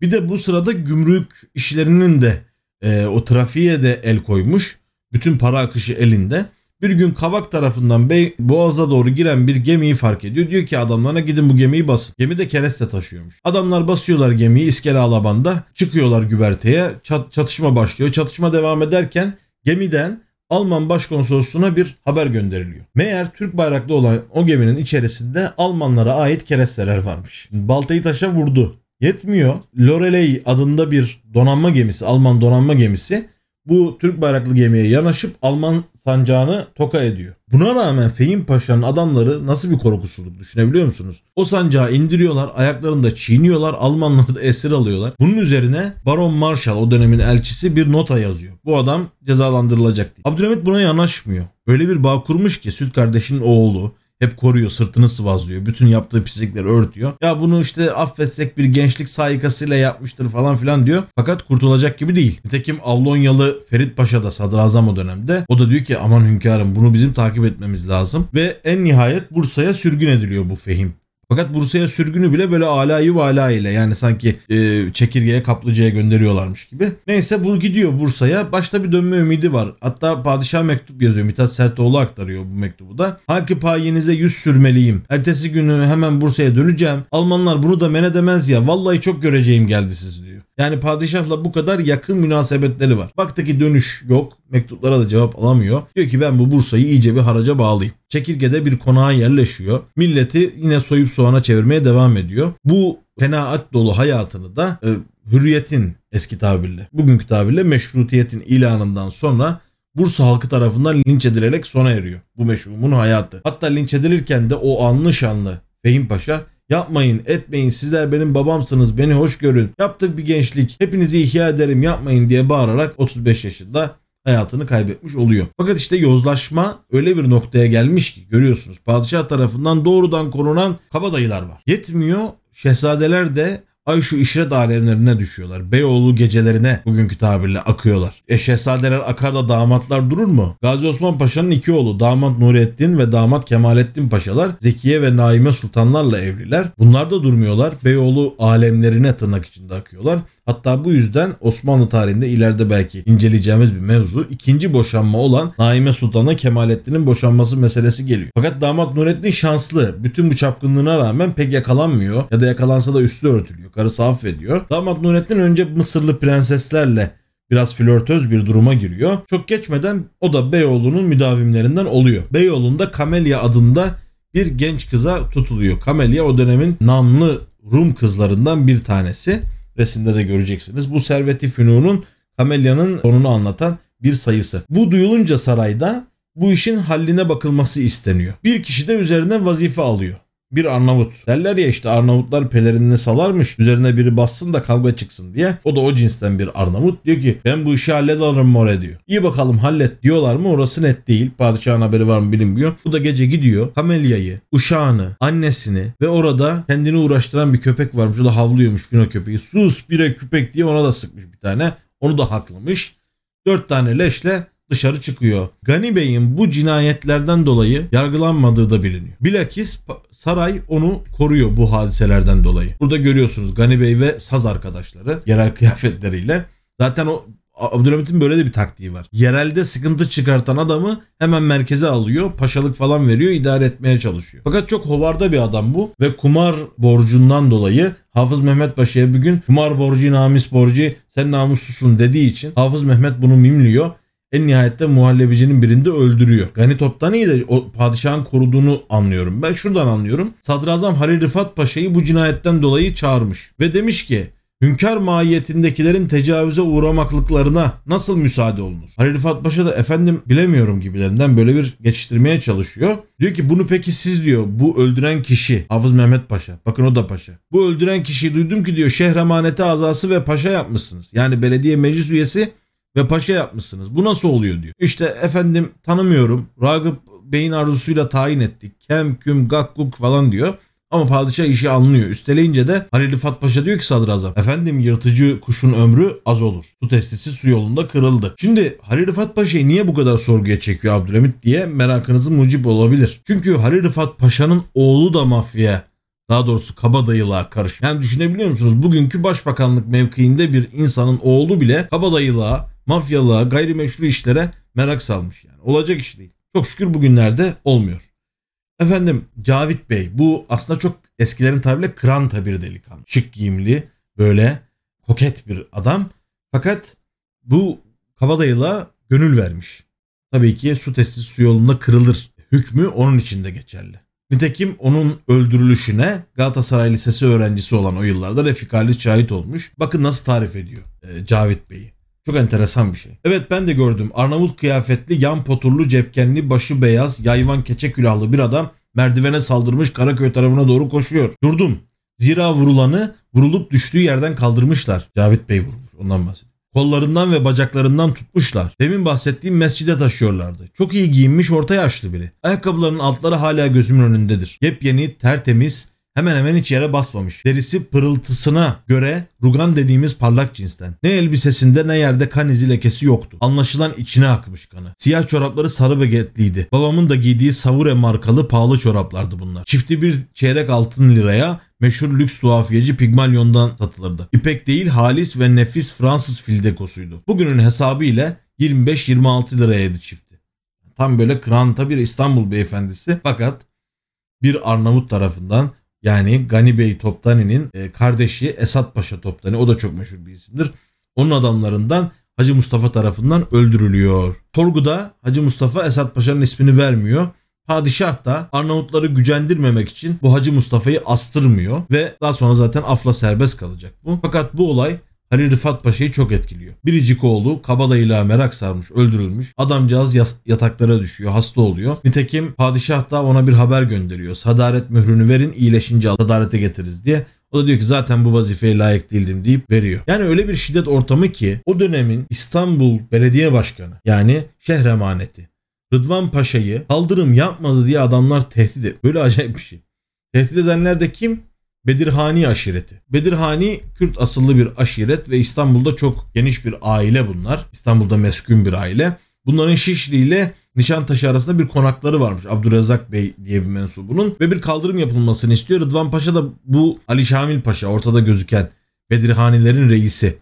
[SPEAKER 1] Bir de bu sırada gümrük işlerinin de e, o trafiğe de el koymuş. Bütün para akışı elinde. Bir gün Kavak tarafından Bey, Boğaz'a doğru giren bir gemiyi fark ediyor. Diyor ki adamlarına gidin bu gemiyi basın. Gemi de kereste taşıyormuş. Adamlar basıyorlar gemiyi İskele Alaban'da. Çıkıyorlar güverteye. Çat, çatışma başlıyor. Çatışma devam ederken gemiden Alman başkonsolosluğuna bir haber gönderiliyor. Meğer Türk bayraklı olan o geminin içerisinde Almanlara ait keresteler varmış. Baltayı taşa vurdu. Yetmiyor. Loreley adında bir donanma gemisi, Alman donanma gemisi bu Türk bayraklı gemiye yanaşıp Alman sancağını toka ediyor. Buna rağmen Fehim Paşa'nın adamları nasıl bir korkusuzluk düşünebiliyor musunuz? O sancağı indiriyorlar, ayaklarında çiğniyorlar, Almanları da esir alıyorlar. Bunun üzerine Baron Marshall o dönemin elçisi bir nota yazıyor. Bu adam cezalandırılacak diye. Abdülhamit buna yanaşmıyor. Öyle bir bağ kurmuş ki süt kardeşinin oğlu, hep koruyor, sırtını sıvazlıyor. Bütün yaptığı pislikleri örtüyor. Ya bunu işte affetsek bir gençlik saikasıyla yapmıştır falan filan diyor. Fakat kurtulacak gibi değil. Nitekim Avlonyalı Ferit Paşa da sadrazam o dönemde. O da diyor ki aman hünkârım bunu bizim takip etmemiz lazım. Ve en nihayet Bursa'ya sürgün ediliyor bu Fehim. Fakat Bursa'ya sürgünü bile böyle alayı vala ile yani sanki e, çekirgeye kaplıcaya gönderiyorlarmış gibi. Neyse bu gidiyor Bursa'ya. Başta bir dönme ümidi var. Hatta padişah mektup yazıyor. Mithat Sertoğlu aktarıyor bu mektubu da. Hangi payinize yüz sürmeliyim. Ertesi günü hemen Bursa'ya döneceğim. Almanlar bunu da men edemez ya. Vallahi çok göreceğim geldi siz diyor. Yani padişahla bu kadar yakın münasebetleri var. Baktı ki dönüş yok. Mektuplara da cevap alamıyor. Diyor ki ben bu Bursa'yı iyice bir haraca bağlayayım. Çekirge'de bir konağa yerleşiyor. Milleti yine soyup soğana çevirmeye devam ediyor. Bu fenaat dolu hayatını da e, hürriyetin eski tabirle, bugünkü tabirle meşrutiyetin ilanından sonra Bursa halkı tarafından linç edilerek sona eriyor. Bu meşrumun hayatı. Hatta linç edilirken de o anlı şanlı Fehim Paşa Yapmayın, etmeyin. Sizler benim babamsınız. Beni hoş görün. Yaptık bir gençlik. Hepinizi ihya ederim. Yapmayın diye bağırarak 35 yaşında hayatını kaybetmiş oluyor. Fakat işte yozlaşma öyle bir noktaya gelmiş ki görüyorsunuz. Padişah tarafından doğrudan korunan kabadayılar var. Yetmiyor. Şehzadeler de ay şu işret alemlerine düşüyorlar. Beyoğlu gecelerine bugünkü tabirle akıyorlar. E şehzadeler akar da damatlar durur mu? Gazi Osman Paşa'nın iki oğlu damat Nurettin ve damat Kemalettin Paşalar Zekiye ve Naime Sultanlarla evliler. Bunlar da durmuyorlar. Beyoğlu alemlerine tırnak içinde akıyorlar. Hatta bu yüzden Osmanlı tarihinde ileride belki inceleyeceğimiz bir mevzu ikinci boşanma olan Naime Sultan'a Kemalettin'in boşanması meselesi geliyor. Fakat damat Nurettin şanslı. Bütün bu çapkınlığına rağmen pek yakalanmıyor ya da yakalansa da üstü örtülüyor. Karısı affediyor. Damat Nurettin önce Mısırlı prenseslerle biraz flörtöz bir duruma giriyor. Çok geçmeden o da Beyoğlu'nun müdavimlerinden oluyor. Beyoğlu'nda Kamelya adında bir genç kıza tutuluyor. Kamelya o dönemin namlı Rum kızlarından bir tanesi. Resimde de göreceksiniz. Bu Servet-i Fünun'un Kamelya'nın sonunu anlatan bir sayısı. Bu duyulunca sarayda bu işin halline bakılması isteniyor. Bir kişi de üzerine vazife alıyor. Bir Arnavut. Derler ya işte Arnavutlar pelerinini salarmış. Üzerine biri bassın da kavga çıksın diye. O da o cinsten bir Arnavut. Diyor ki ben bu işi hallederim more diyor. İyi bakalım hallet diyorlar mı orası net değil. Padişahın haberi var mı bilinmiyor. Bu da gece gidiyor. Kamelya'yı, uşağını, annesini ve orada kendini uğraştıran bir köpek varmış. O da havlıyormuş fino köpeği. Sus bire köpek diye ona da sıkmış bir tane. Onu da haklamış. Dört tane leşle dışarı çıkıyor. Gani Bey'in bu cinayetlerden dolayı yargılanmadığı da biliniyor. Bilakis saray onu koruyor bu hadiselerden dolayı. Burada görüyorsunuz Gani Bey ve saz arkadaşları yerel kıyafetleriyle. Zaten o Abdülhamit'in böyle de bir taktiği var. Yerelde sıkıntı çıkartan adamı hemen merkeze alıyor. Paşalık falan veriyor. idare etmeye çalışıyor. Fakat çok hovarda bir adam bu. Ve kumar borcundan dolayı Hafız Mehmet Paşa'ya bir gün kumar borcu, namus borcu sen namussusun dediği için Hafız Mehmet bunu mimliyor. En nihayette muhallebicinin birinde öldürüyor. Gani Toptani'yi de o padişahın koruduğunu anlıyorum. Ben şuradan anlıyorum. Sadrazam Halil Rıfat Paşa'yı bu cinayetten dolayı çağırmış. Ve demiş ki hünkâr mahiyetindekilerin tecavüze uğramaklıklarına nasıl müsaade olunur? Halil Rıfat Paşa da efendim bilemiyorum gibilerinden böyle bir geçiştirmeye çalışıyor. Diyor ki bunu peki siz diyor bu öldüren kişi Hafız Mehmet Paşa. Bakın o da paşa. Bu öldüren kişiyi duydum ki diyor şehremaneti azası ve paşa yapmışsınız. Yani belediye meclis üyesi ve paşa yapmışsınız. Bu nasıl oluyor diyor. İşte efendim tanımıyorum. Ragıp Bey'in arzusuyla tayin ettik. Kem, küm, gakkuk falan diyor. Ama padişah işi anlıyor. Üsteleyince de Halil Rıfat Paşa diyor ki sadrazam. Efendim yırtıcı kuşun ömrü az olur. Su testisi su yolunda kırıldı. Şimdi Halil Rıfat Paşa'yı niye bu kadar sorguya çekiyor Abdülhamit diye merakınızın mucip olabilir. Çünkü Halil Rıfat Paşa'nın oğlu da mafya daha doğrusu kabadayılığa karış. Yani düşünebiliyor musunuz? Bugünkü başbakanlık mevkiinde bir insanın oğlu bile kabadayılığa, mafyalığa, gayrimeşru işlere merak salmış yani. Olacak iş değil. Çok şükür bugünlerde olmuyor. Efendim Cavit Bey bu aslında çok eskilerin tabiriyle kıranta bir delikanlı. Şık giyimli böyle koket bir adam. Fakat bu kabadayıla gönül vermiş. Tabii ki su testi su yolunda kırılır. Hükmü onun için de geçerli. Nitekim onun öldürülüşüne Galatasaray Lisesi öğrencisi olan o yıllarda Refik Halis şahit olmuş. Bakın nasıl tarif ediyor e, Cavit Bey'i. Çok enteresan bir şey. Evet ben de gördüm. Arnavut kıyafetli, yan poturlu, cepkenli, başı beyaz, yayvan keçe külahlı bir adam merdivene saldırmış Karaköy tarafına doğru koşuyor. Durdum. Zira vurulanı vurulup düştüğü yerden kaldırmışlar. Cavit Bey vurmuş ondan bahsediyor. Kollarından ve bacaklarından tutmuşlar. Demin bahsettiğim mescide taşıyorlardı. Çok iyi giyinmiş orta yaşlı biri. Ayakkabılarının altları hala gözümün önündedir. Yepyeni, tertemiz, hemen hemen hiç yere basmamış. Derisi pırıltısına göre rugan dediğimiz parlak cinsten. Ne elbisesinde ne yerde kan izi lekesi yoktu. Anlaşılan içine akmış kanı. Siyah çorapları sarı begetliydi. Babamın da giydiği Savure markalı pahalı çoraplardı bunlar. Çifti bir çeyrek altın liraya meşhur lüks tuhafiyeci Pigmalion'dan satılırdı. İpek değil halis ve nefis Fransız fildekosuydu. Bugünün hesabı ile 25-26 liraydı çifti. Tam böyle kranta bir İstanbul beyefendisi fakat bir Arnavut tarafından yani Gani Bey Toptani'nin e, kardeşi Esat Paşa Toptani o da çok meşhur bir isimdir. Onun adamlarından Hacı Mustafa tarafından öldürülüyor. Torgu'da Hacı Mustafa Esat Paşa'nın ismini vermiyor. Padişah da Arnavutları gücendirmemek için bu Hacı Mustafa'yı astırmıyor ve daha sonra zaten afla serbest kalacak bu. Fakat bu olay Halil Rıfat Paşa'yı çok etkiliyor. Biricik oğlu kabadayılığa merak sarmış, öldürülmüş. Adamcağız yataklara düşüyor, hasta oluyor. Nitekim padişah da ona bir haber gönderiyor. Sadaret mührünü verin, iyileşince sadalete getiririz diye. O da diyor ki zaten bu vazifeye layık değildim deyip veriyor. Yani öyle bir şiddet ortamı ki o dönemin İstanbul Belediye Başkanı yani şehre emaneti Rıdvan Paşa'yı kaldırım yapmadı diye adamlar tehdit ediyor. Böyle acayip bir şey. Tehdit edenler de kim? Bedirhani aşireti. Bedirhani Kürt asıllı bir aşiret ve İstanbul'da çok geniş bir aile bunlar. İstanbul'da meskun bir aile. Bunların Şişli ile Nişantaşı arasında bir konakları varmış. Abdurrezzak Bey diye bir mensubunun ve bir kaldırım yapılmasını istiyor. Rıdvan Paşa da bu Ali Şamil Paşa ortada gözüken Bedirhanilerin reisi.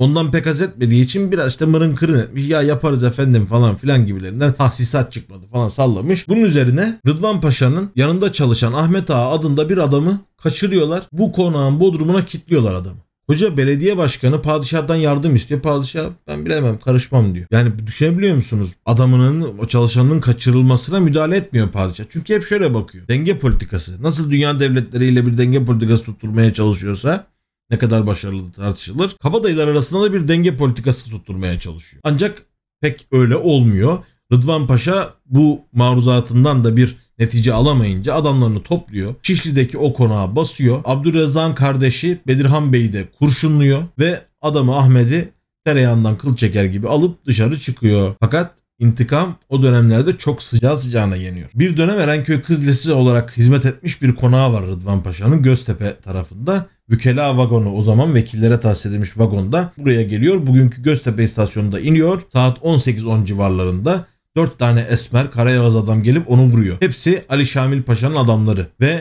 [SPEAKER 1] Ondan pek haz etmediği için biraz işte mırın kırın etmiş. Ya yaparız efendim falan filan gibilerinden tahsisat çıkmadı falan sallamış. Bunun üzerine Rıdvan Paşa'nın yanında çalışan Ahmet Ağa adında bir adamı kaçırıyorlar. Bu konağın bodrumuna kilitliyorlar adamı. Hoca belediye başkanı padişahdan yardım istiyor. Padişah ben bilemem karışmam diyor. Yani düşünebiliyor musunuz? Adamının o çalışanının kaçırılmasına müdahale etmiyor padişah. Çünkü hep şöyle bakıyor. Denge politikası. Nasıl dünya devletleriyle bir denge politikası tutturmaya çalışıyorsa ne kadar başarılı tartışılır. Kabadayılar arasında da bir denge politikası tutturmaya çalışıyor. Ancak pek öyle olmuyor. Rıdvan Paşa bu maruzatından da bir netice alamayınca adamlarını topluyor. Şişli'deki o konağa basıyor. Abdurrezzak'ın kardeşi Bedirhan Bey'i de kurşunluyor ve adamı Ahmet'i tereyağından kıl çeker gibi alıp dışarı çıkıyor. Fakat İntikam o dönemlerde çok sıcağı sıcağına yeniyor. Bir dönem Erenköy Kız olarak hizmet etmiş bir konağı var Rıdvan Paşa'nın Göztepe tarafında. Vükela vagonu o zaman vekillere tahsis edilmiş vagonda buraya geliyor. Bugünkü Göztepe istasyonunda iniyor. Saat 18.10 civarlarında 4 tane esmer karayağız adam gelip onu vuruyor. Hepsi Ali Şamil Paşa'nın adamları ve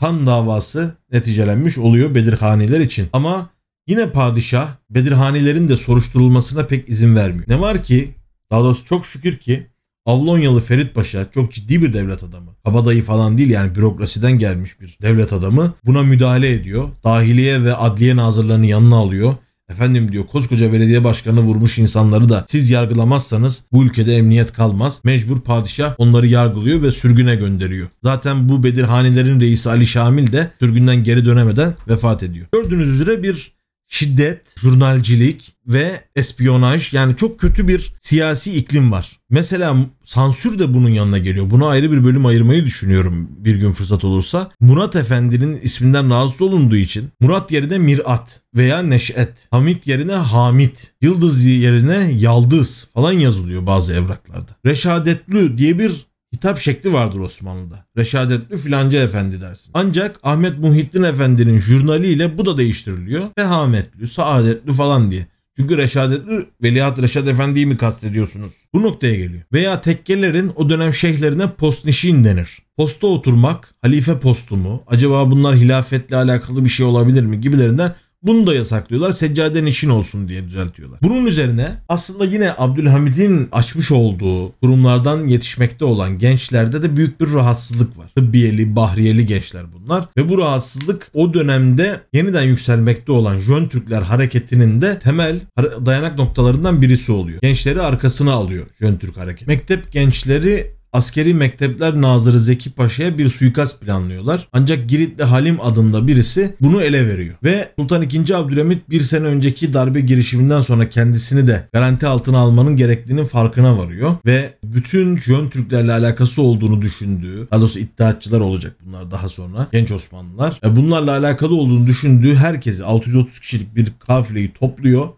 [SPEAKER 1] kan davası neticelenmiş oluyor Bedirhaniler için. Ama Yine padişah Bedirhanilerin de soruşturulmasına pek izin vermiyor. Ne var ki daha doğrusu çok şükür ki Avlonyalı Ferit Paşa çok ciddi bir devlet adamı. Kabadayı falan değil yani bürokrasiden gelmiş bir devlet adamı. Buna müdahale ediyor. Dahiliye ve adliye nazırlarını yanına alıyor. Efendim diyor koskoca belediye başkanı vurmuş insanları da siz yargılamazsanız bu ülkede emniyet kalmaz. Mecbur padişah onları yargılıyor ve sürgüne gönderiyor. Zaten bu Bedirhanilerin reisi Ali Şamil de sürgünden geri dönemeden vefat ediyor. Gördüğünüz üzere bir şiddet, jurnalcilik ve espiyonaj yani çok kötü bir siyasi iklim var. Mesela sansür de bunun yanına geliyor. Buna ayrı bir bölüm ayırmayı düşünüyorum bir gün fırsat olursa. Murat Efendi'nin isminden rahatsız olunduğu için Murat yerine Mirat veya Neşet, Hamit yerine Hamit, Yıldız yerine Yaldız falan yazılıyor bazı evraklarda. Reşadetli diye bir hitap şekli vardır Osmanlı'da. Reşadetli filanca efendi dersin. Ancak Ahmet Muhittin Efendi'nin jurnaliyle bu da değiştiriliyor. Vehametli, saadetli falan diye. Çünkü Reşadetli Veliaht Reşad Efendi'yi mi kastediyorsunuz? Bu noktaya geliyor. Veya tekkelerin o dönem şeyhlerine postnişin denir. Posta oturmak, halife postu mu? Acaba bunlar hilafetle alakalı bir şey olabilir mi? Gibilerinden bunu da yasaklıyorlar. Seccaden için olsun diye düzeltiyorlar. Bunun üzerine aslında yine Abdülhamid'in açmış olduğu kurumlardan yetişmekte olan gençlerde de büyük bir rahatsızlık var. Tıbbiyeli, bahriyeli gençler bunlar. Ve bu rahatsızlık o dönemde yeniden yükselmekte olan Jön Türkler hareketinin de temel dayanak noktalarından birisi oluyor. Gençleri arkasına alıyor Jön Türk hareketi. Mektep gençleri Askeri Mektepler Nazırı Zeki Paşa'ya bir suikast planlıyorlar. Ancak Giritli Halim adında birisi bunu ele veriyor. Ve Sultan II. Abdülhamit bir sene önceki darbe girişiminden sonra kendisini de garanti altına almanın gerektiğinin farkına varıyor. Ve bütün Jön Türklerle alakası olduğunu düşündüğü, daha doğrusu iddiatçılar olacak bunlar daha sonra, genç Osmanlılar. E, bunlarla alakalı olduğunu düşündüğü herkesi 630 kişilik bir kafileyi topluyor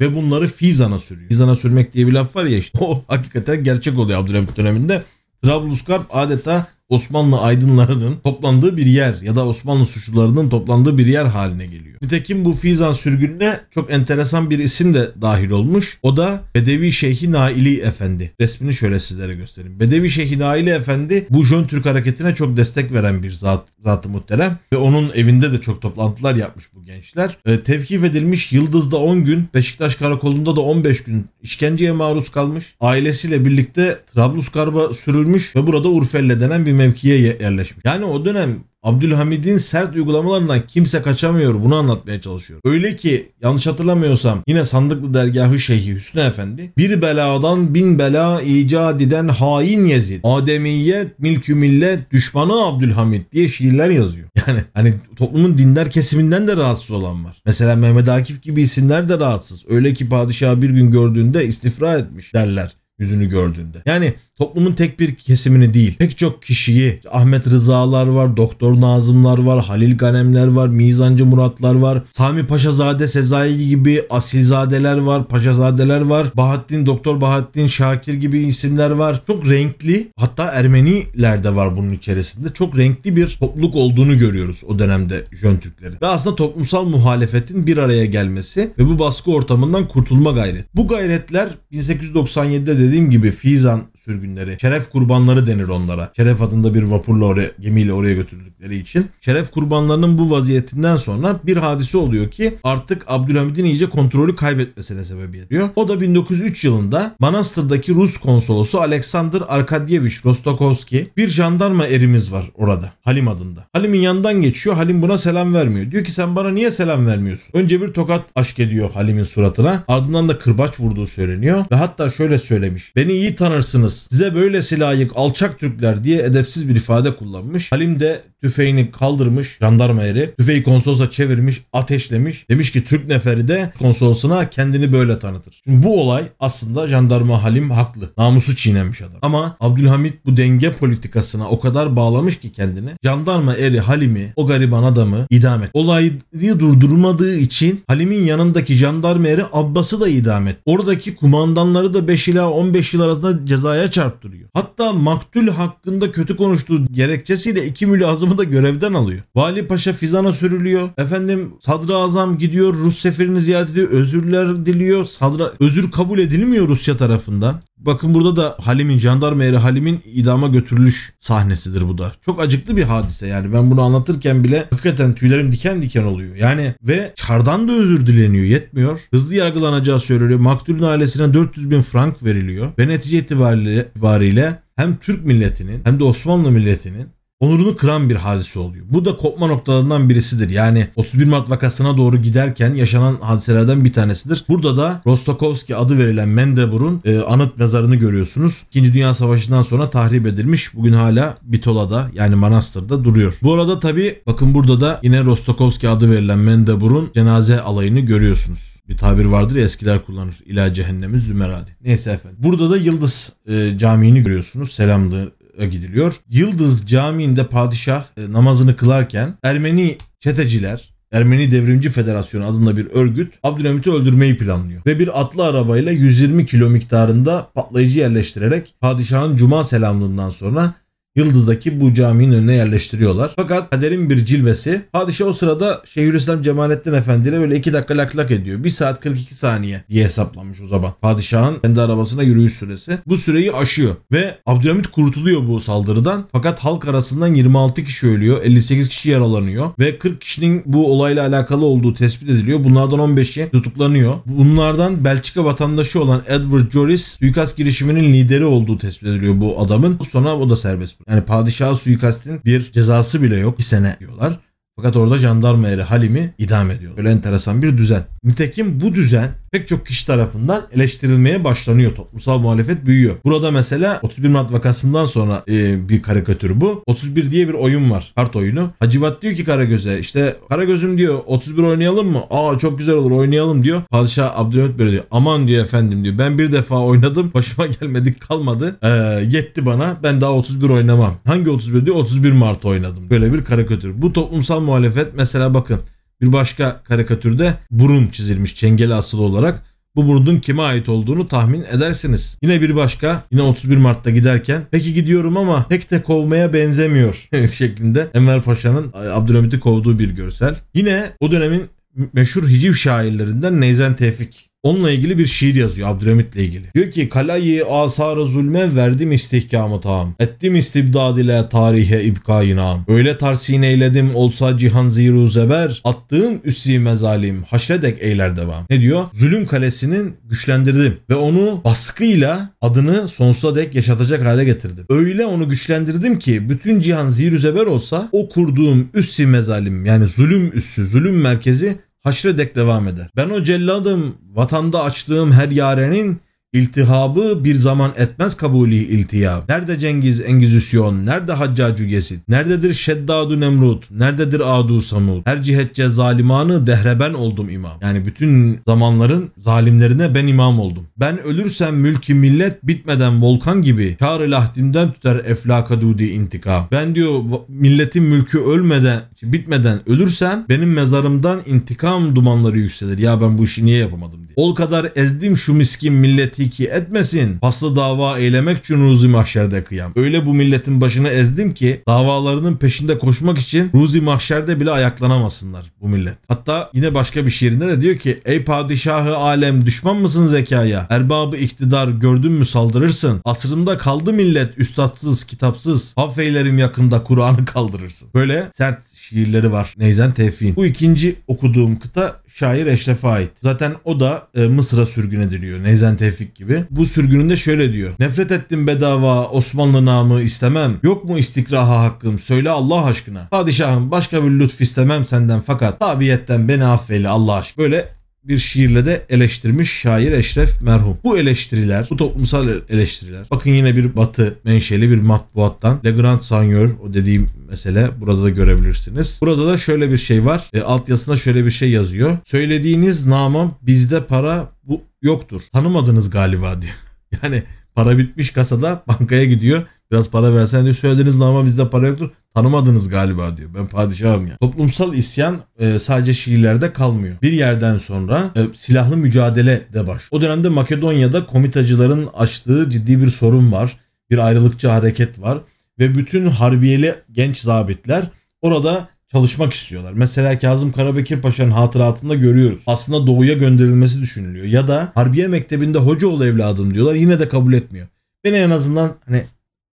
[SPEAKER 1] ve bunları Fizan'a sürüyor. Fizan'a sürmek diye bir laf var ya işte o hakikaten gerçek oluyor Abdülhamit döneminde. Trablusgarp adeta Osmanlı aydınlarının toplandığı bir yer ya da Osmanlı suçlularının toplandığı bir yer haline geliyor. Nitekim bu Fizan sürgününe çok enteresan bir isim de dahil olmuş. O da Bedevi Şeyhi Naili Efendi. Resmini şöyle sizlere göstereyim. Bedevi Şeyhi Naili Efendi bu Jön Türk hareketine çok destek veren bir zat, zatı muhterem. Ve onun evinde de çok toplantılar yapmış bu gençler. E, tevkif edilmiş Yıldız'da 10 gün, Beşiktaş Karakolu'nda da 15 gün işkenceye maruz kalmış. Ailesiyle birlikte Trablusgarp'a sürülmüş ve burada Urfelle denen bir mevkiye yerleşmiş. Yani o dönem Abdülhamid'in sert uygulamalarından kimse kaçamıyor bunu anlatmaya çalışıyor. Öyle ki yanlış hatırlamıyorsam yine Sandıklı Dergahı Şeyhi Hüsnü Efendi bir beladan bin bela icat eden hain Yezid. Ademiyet, milkü millet, düşmanı Abdülhamid diye şiirler yazıyor. Yani hani toplumun dindar kesiminden de rahatsız olan var. Mesela Mehmet Akif gibi isimler de rahatsız. Öyle ki padişah bir gün gördüğünde istifra etmiş derler yüzünü gördüğünde. Yani toplumun tek bir kesimini değil pek çok kişiyi Ahmet Rızalar var, Doktor Nazımlar var, Halil Ganemler var, Mizancı Muratlar var, Sami Paşazade Sezai gibi asilzadeler var, paşazadeler var, Bahattin Doktor Bahattin Şakir gibi isimler var. Çok renkli hatta Ermeniler de var bunun içerisinde. Çok renkli bir topluluk olduğunu görüyoruz o dönemde Jön Türklerin. Ve aslında toplumsal muhalefetin bir araya gelmesi ve bu baskı ortamından kurtulma gayreti. Bu gayretler 1897'de dediğim gibi Fizan sürgünleri, şeref kurbanları denir onlara. Şeref adında bir vapurla oraya, gemiyle oraya götürdükleri için. Şeref kurbanlarının bu vaziyetinden sonra bir hadise oluyor ki artık Abdülhamid'in iyice kontrolü kaybetmesine sebebiyet veriyor. O da 1903 yılında Manastır'daki Rus konsolosu Alexander Arkadyevich Rostokovski bir jandarma erimiz var orada. Halim adında. Halim'in yanından geçiyor. Halim buna selam vermiyor. Diyor ki sen bana niye selam vermiyorsun? Önce bir tokat aşk ediyor Halim'in suratına. Ardından da kırbaç vurduğu söyleniyor. Ve hatta şöyle söylemiş. Beni iyi tanırsınız. Size böylesi layık alçak Türkler diye edepsiz bir ifade kullanmış. Halim de tüfeğini kaldırmış jandarma eri. Tüfeği konsolosa çevirmiş, ateşlemiş. Demiş ki Türk neferi de konsolosuna kendini böyle tanıtır. Şimdi bu olay aslında jandarma Halim haklı. Namusu çiğnenmiş adam. Ama Abdülhamit bu denge politikasına o kadar bağlamış ki kendini. Jandarma eri Halim'i, o gariban adamı idam et. Olayı durdurmadığı için Halim'in yanındaki jandarma eri Abbas'ı da idam et. Oradaki kumandanları da 5 ila 15 yıl arasında cezaya çarptırıyor. Hatta maktul hakkında kötü konuştuğu gerekçesiyle iki mülazımı da görevden alıyor. Vali Paşa Fizan'a sürülüyor. Efendim Sadrazam gidiyor Rus seferini ziyaret ediyor. Özürler diliyor. Sadra özür kabul edilmiyor Rusya tarafından. Bakın burada da Halim'in, jandarma eri Halim'in idama götürülüş sahnesidir bu da. Çok acıklı bir hadise yani. Ben bunu anlatırken bile hakikaten tüylerim diken diken oluyor. Yani ve Çar'dan da özür dileniyor. Yetmiyor. Hızlı yargılanacağı söyleniyor. Maktulün ailesine 400 bin frank veriliyor. Ve netice itibariyle, itibariyle hem Türk milletinin hem de Osmanlı milletinin onurunu kıran bir hadise oluyor. Bu da kopma noktalarından birisidir. Yani 31 Mart vakasına doğru giderken yaşanan hadiselerden bir tanesidir. Burada da Rostokovski adı verilen Mendebur'un e, anıt mezarını görüyorsunuz. İkinci Dünya Savaşı'ndan sonra tahrip edilmiş. Bugün hala Bitola'da yani Manastır'da duruyor. Bu arada tabi bakın burada da yine Rostokovski adı verilen Mendebur'un cenaze alayını görüyorsunuz bir tabir vardır ya eskiler kullanır. İla cehennemi zümeradi. Neyse efendim. Burada da Yıldız e, Camii'ni görüyorsunuz. Selamlı gidiliyor. Yıldız Camii'nde padişah e, namazını kılarken Ermeni çeteciler Ermeni Devrimci Federasyonu adında bir örgüt Abdülhamit'i öldürmeyi planlıyor. Ve bir atlı arabayla 120 kilo miktarında patlayıcı yerleştirerek padişahın cuma selamlığından sonra Yıldız'daki bu caminin önüne yerleştiriyorlar. Fakat kaderin bir cilvesi padişah o sırada Şeyhülislam Cemalettin Efendi ile böyle 2 dakika lak lak ediyor. 1 saat 42 saniye diye hesaplanmış o zaman. Padişahın kendi arabasına yürüyüş süresi. Bu süreyi aşıyor ve Abdülhamit kurtuluyor bu saldırıdan. Fakat halk arasından 26 kişi ölüyor. 58 kişi yaralanıyor ve 40 kişinin bu olayla alakalı olduğu tespit ediliyor. Bunlardan 15'i tutuklanıyor. Bunlardan Belçika vatandaşı olan Edward Joris suikast girişiminin lideri olduğu tespit ediliyor bu adamın. Sonra o da serbest yani padişah suikastin bir cezası bile yok. Bir sene diyorlar. Fakat orada jandarma eri Halim'i idam ediyor. Böyle enteresan bir düzen. Nitekim bu düzen pek çok kişi tarafından eleştirilmeye başlanıyor. Toplumsal muhalefet büyüyor. Burada mesela 31 Mart vakasından sonra e, bir karikatür bu. 31 diye bir oyun var. Kart oyunu. Hacivat diyor ki Karagöz'e işte Karagöz'üm diyor 31 oynayalım mı? Aa çok güzel olur oynayalım diyor. Padişah Abdülhamit böyle diyor. Aman diyor efendim diyor. Ben bir defa oynadım. Başıma gelmedik kalmadı. Ee, yetti bana. Ben daha 31 oynamam. Hangi 31 diyor? 31 Mart oynadım. Böyle bir karikatür. Bu toplumsal muhalefet mesela bakın bir başka karikatürde burun çizilmiş çengeli asılı olarak. Bu burun kime ait olduğunu tahmin edersiniz. Yine bir başka yine 31 Mart'ta giderken peki gidiyorum ama pek de kovmaya benzemiyor şeklinde Enver Paşa'nın Abdülhamit'i kovduğu bir görsel. Yine o dönemin meşhur hiciv şairlerinden Neyzen Tevfik Onunla ilgili bir şiir yazıyor Abdülhamit'le ilgili. Diyor ki kalayı asara zulme verdim istihkamı tam. Ettim istibdad ile tarihe ibkayınam. Öyle tarsin eyledim olsa cihan ziru zeber. Attığım üssi mezalim haşredek eyler devam. Ne diyor? Zulüm kalesinin güçlendirdim ve onu baskıyla adını sonsuza dek yaşatacak hale getirdim. Öyle onu güçlendirdim ki bütün cihan ziru zeber olsa o kurduğum üssi mezalim yani zulüm üssü, zulüm merkezi haşredek devam eder. Ben o celladım, vatanda açtığım her yarenin İltihabı bir zaman etmez kabulü iltihab. Nerede Cengiz Engizisyon? Nerede Haccacü Gesid? Nerededir Şeddadu Nemrut? Nerededir Adu Samud? Her cihetçe zalimanı dehre ben oldum imam. Yani bütün zamanların zalimlerine ben imam oldum. Ben ölürsem mülki millet bitmeden volkan gibi kar-ı lahdimden tutar eflaka dudi intikam. Ben diyor milletin mülkü ölmeden bitmeden ölürsem benim mezarımdan intikam dumanları yükselir. Ya ben bu işi niye yapamadım diye. Ol kadar ezdim şu miskin milleti tiki etmesin. Paslı dava eylemek için ruzi mahşerde kıyam. Öyle bu milletin başına ezdim ki davalarının peşinde koşmak için ruzi mahşerde bile ayaklanamasınlar bu millet. Hatta yine başka bir şiirinde de diyor ki ey padişahı alem düşman mısın zekaya? Erbabı iktidar gördün mü saldırırsın. Asrında kaldı millet üstadsız kitapsız. Hafeylerim yakında Kur'an'ı kaldırırsın. Böyle sert şiirleri var Neyzen Tevfik'in. Bu ikinci okuduğum kıta şair Eşref'e ait. Zaten o da e, Mısır'a sürgün ediliyor. Neyzen Tevfik gibi. Bu sürgününde şöyle diyor. Nefret ettim bedava Osmanlı namı istemem. Yok mu istikraha hakkım söyle Allah aşkına. Padişahım başka bir lütf istemem senden fakat tabiyetten beni affeyle Allah aşkına. Böyle bir şiirle de eleştirmiş şair Eşref merhum. Bu eleştiriler, bu toplumsal eleştiriler. Bakın yine bir batı menşeli bir matbuattan. Le Grand Seigneur o dediğim mesele burada da görebilirsiniz. Burada da şöyle bir şey var. E, alt yazısında şöyle bir şey yazıyor. Söylediğiniz namam bizde para bu yoktur. Tanımadınız galiba diyor. Yani para bitmiş kasada bankaya gidiyor. Biraz para versen diyor söylediğiniz ama bizde para yoktur. Tanımadınız galiba diyor. Ben padişahım ya. Toplumsal isyan e, sadece şiirlerde kalmıyor. Bir yerden sonra e, silahlı mücadele de baş. O dönemde Makedonya'da komitacıların açtığı ciddi bir sorun var. Bir ayrılıkçı hareket var. Ve bütün harbiyeli genç zabitler orada çalışmak istiyorlar. Mesela Kazım Karabekir Paşa'nın hatıratında görüyoruz. Aslında doğuya gönderilmesi düşünülüyor. Ya da Harbiye Mektebi'nde hoca ol evladım diyorlar. Yine de kabul etmiyor. Beni en azından hani